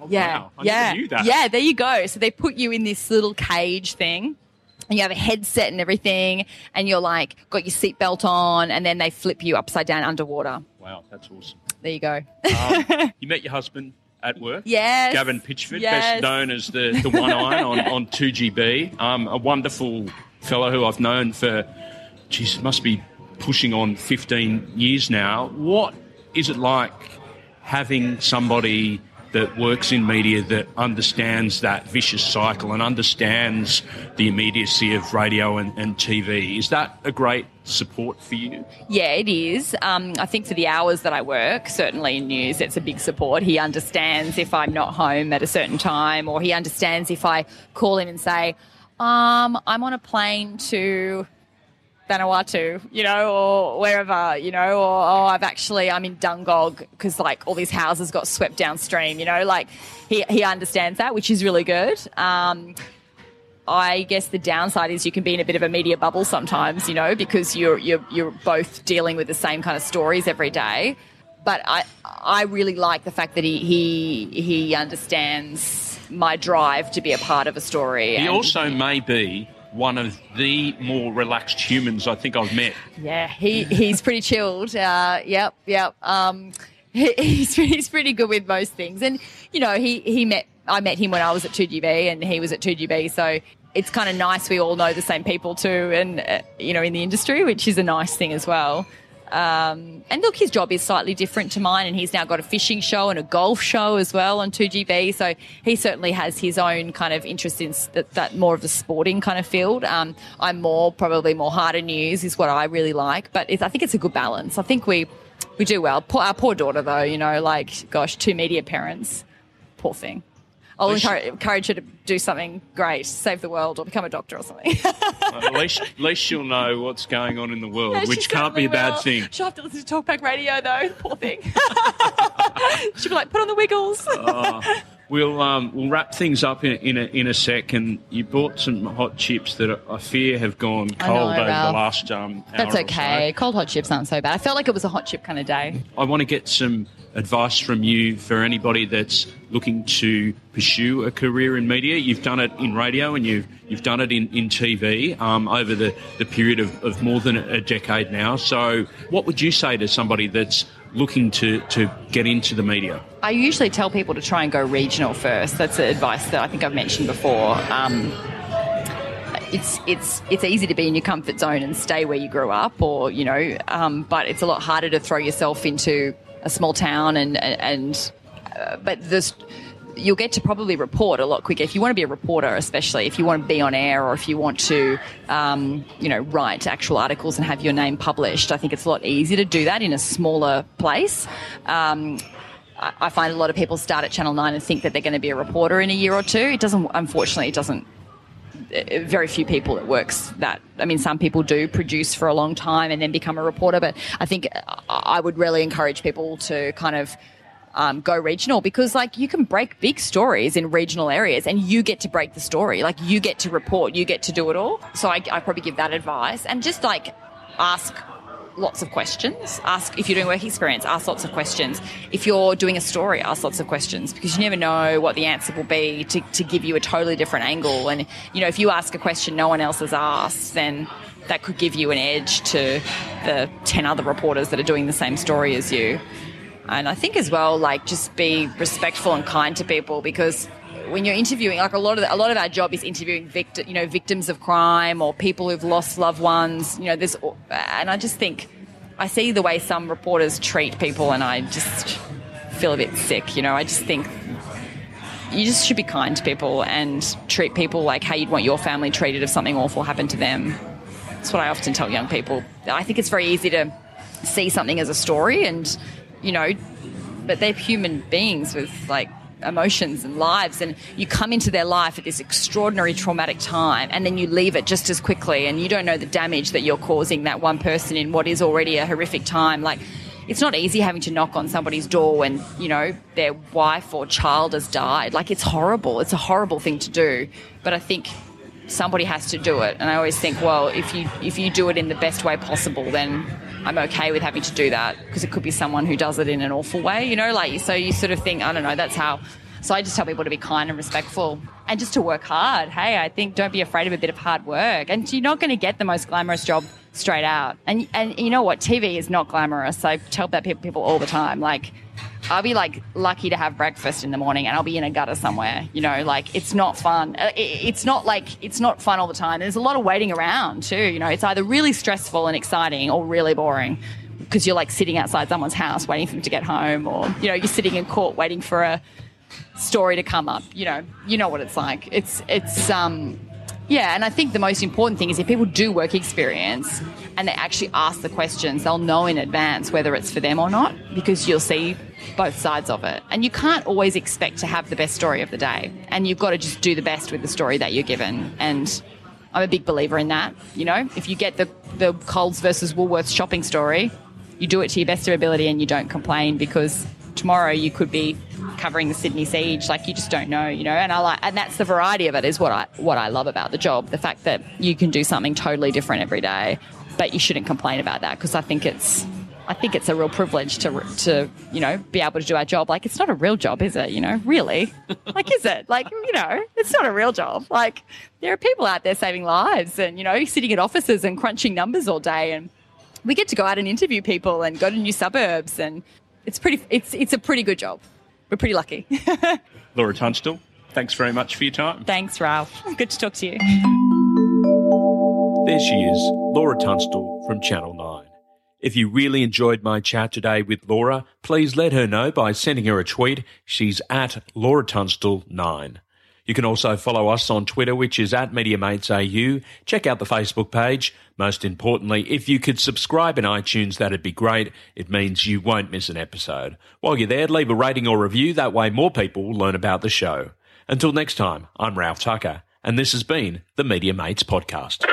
Oh, yeah, wow. I yeah, never knew that. yeah. There you go. So they put you in this little cage thing and you have a headset and everything, and you're like got your seatbelt on, and then they flip you upside down underwater. Wow, that's awesome. There you go. Um, you met your husband at work? Yes. Gavin Pitchford, Yes. best known as the, the one eye on, on 2GB. Um, a wonderful fellow who I've known for, geez, must be pushing on 15 years now. What is it like having somebody that works in media that understands that vicious cycle and understands the immediacy of radio and, and TV? Is that a great support for you? Yeah, it is. Um, I think for the hours that I work, certainly in news, it's a big support. He understands if I'm not home at a certain time, or he understands if I call him and say, um, I'm on a plane to Vanuatu, you know, or wherever, you know, or oh, I've actually I'm in Dungog because like all these houses got swept downstream, you know, like he he understands that, which is really good. Um, I guess the downside is you can be in a bit of a media bubble sometimes, you know, because you're you're you're both dealing with the same kind of stories every day. But I I really like the fact that he he he understands my drive to be a part of a story. He and- also may be one of the more relaxed humans I think I've met. Yeah, he he's pretty chilled. Uh, yep, yep. Um, he, he's he's pretty good with most things, and you know, he he met I met him when I was at two GB, and he was at two GB, so. It's kind of nice. We all know the same people too, and uh, you know, in the industry, which is a nice thing as well. Um, and look, his job is slightly different to mine, and he's now got a fishing show and a golf show as well on 2GB. So he certainly has his own kind of interest in that, that more of the sporting kind of field. Um, I'm more probably more harder news is what I really like, but I think it's a good balance. I think we we do well. Poor, our poor daughter, though, you know, like gosh, two media parents, poor thing. I'll Well, encourage, encourage her to do something great, save the world, or become a doctor or something. Well, at least, at least she'll know what's going on in the world, Yeah, which can't be a bad will. thing. She'll have to listen to Talkback Radio though. Poor thing. She'll be like, put on the wiggles. Ah. We'll um, we'll wrap things up in, in a in a sec, and you bought some hot chips that I fear have gone I know, cold over the last um. hour That's okay. so. Cold hot chips aren't so bad. I felt like it was a hot chip kind of day. I want to get some advice from you for anybody that's looking to pursue a career in media. You've done it in radio and you've you've done it in, in TV um, over the, the period of, of more than a decade now. So what would you say to somebody that's looking to, to get into the media? I usually tell people to try and go regional first. That's the advice that I think I've mentioned before. Um, it's it's it's easy to be in your comfort zone and stay where you grew up, or you know, um, but it's a lot harder to throw yourself into a small town and and uh, but this. You'll get to probably report a lot quicker if you want to be a reporter, especially if you want to be on air or if you want to, um, you know, write actual articles and have your name published. I think it's a lot easier to do that in a smaller place. Um, I find a lot of people start at Channel 9 and think that they're going to be a reporter in a year or two. It doesn't, unfortunately, it doesn't. uh, Very few people it works that. I mean, some people do produce for a long time and then become a reporter, but I think I- I would really encourage people to kind of um, go regional because, like, you can break big stories in regional areas and you get to break the story. Like, you get to report, you get to do it all. So I, I probably give that advice and just like ask lots of questions. Ask if you're doing work experience, ask lots of questions. If you're doing a story, ask lots of questions because you never know what the answer will be to, to give you a totally different angle. And, you know, if you ask a question no one else has asked, then that could give you an edge to the 10 other reporters that are doing the same story as you. And I think as well, like, just be respectful and kind to people because when you're interviewing, like a lot of the, a lot of our job is interviewing victim, you know, victims of crime or people who've lost loved ones. You know, there's, and I just think I see the way some reporters treat people, and I just feel a bit sick. You know, I just think you just should be kind to people and treat people like how you'd want your family treated if something awful happened to them. That's what I often tell young people. I think it's very easy to see something as a story and, you know, but they're human beings with like emotions and lives and you come into their life at this extraordinary traumatic time and then you leave it just as quickly and you don't know the damage that you're causing that one person in what is already a horrific time. Like it's not easy having to knock on somebody's door when you know their wife or child has died. Like it's horrible. It's a horrible thing to do. But i think somebody has to do it and i always think well if you if you do it in the best way possible then I'm okay with having to do that because it could be someone who does it in an awful way, you know, like so you sort of think, I don't know, that's how so I just tell people to be kind and respectful and just to work hard. Hey, I think don't be afraid of a bit of hard work. And you're not going to get the most glamorous job straight out. And and you know what? TV is not glamorous. I tell that people, people all the time. Like I'll be like lucky to have breakfast in the morning and I'll be in a gutter somewhere. You know, like it's not fun. Uh, it's not like it's not fun all the time. There's a lot of waiting around too. You know, it's either really stressful and exciting or really boring because you're like sitting outside someone's house waiting for them to get home or you know, you're sitting in court waiting for a story to come up. You know, you know what it's like. It's it's um yeah, and I think the most important thing is if people do work experience and they actually ask the questions, they'll know in advance whether it's for them or not because you'll see both sides of it. And you can't always expect to have the best story of the day. And you've got to just do the best with the story that you're given. And I'm a big believer in that. You know, if you get the, the Coles versus Woolworths shopping story, you do it to your best of ability and you don't complain because tomorrow you could be covering the Sydney siege. Like you just don't know, you know. And I like, and that's the variety of it is what I what I love about the job. The fact that you can do something totally different every day, but you shouldn't complain about that because I think it's. I think it's a real privilege to, to, you know, be able to do our job. Like, it's not a real job, is it? You know, really? like, is it? Like, you know, it's not a real job. Like, there are people out there saving lives and, you know, sitting in offices and crunching numbers all day. And we get to go out and interview people and go to new suburbs. And it's pretty, it's, it's a pretty good job we're pretty lucky. Laura Tunstall, thanks very much for your time. Thanks, Ralph. Good to talk to you. There she is, Laura Tunstall from Channel 9. If you really enjoyed my chat today with Laura, please let her know by sending her a tweet. She's at Laura Tunstall 9. You can also follow us on Twitter, which is at MediaMatesAU. Check out the Facebook page. Most importantly, if you could subscribe in iTunes, that'd be great. It means you won't miss an episode. While you're there, leave a rating or review. That way more people will learn about the show. Until next time, I'm Ralph Tucker, and this has been the Media Mates Podcast.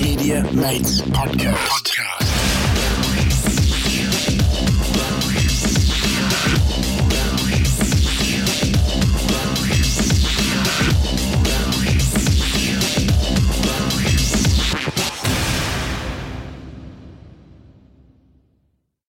Media Mates Podcast. Podcast.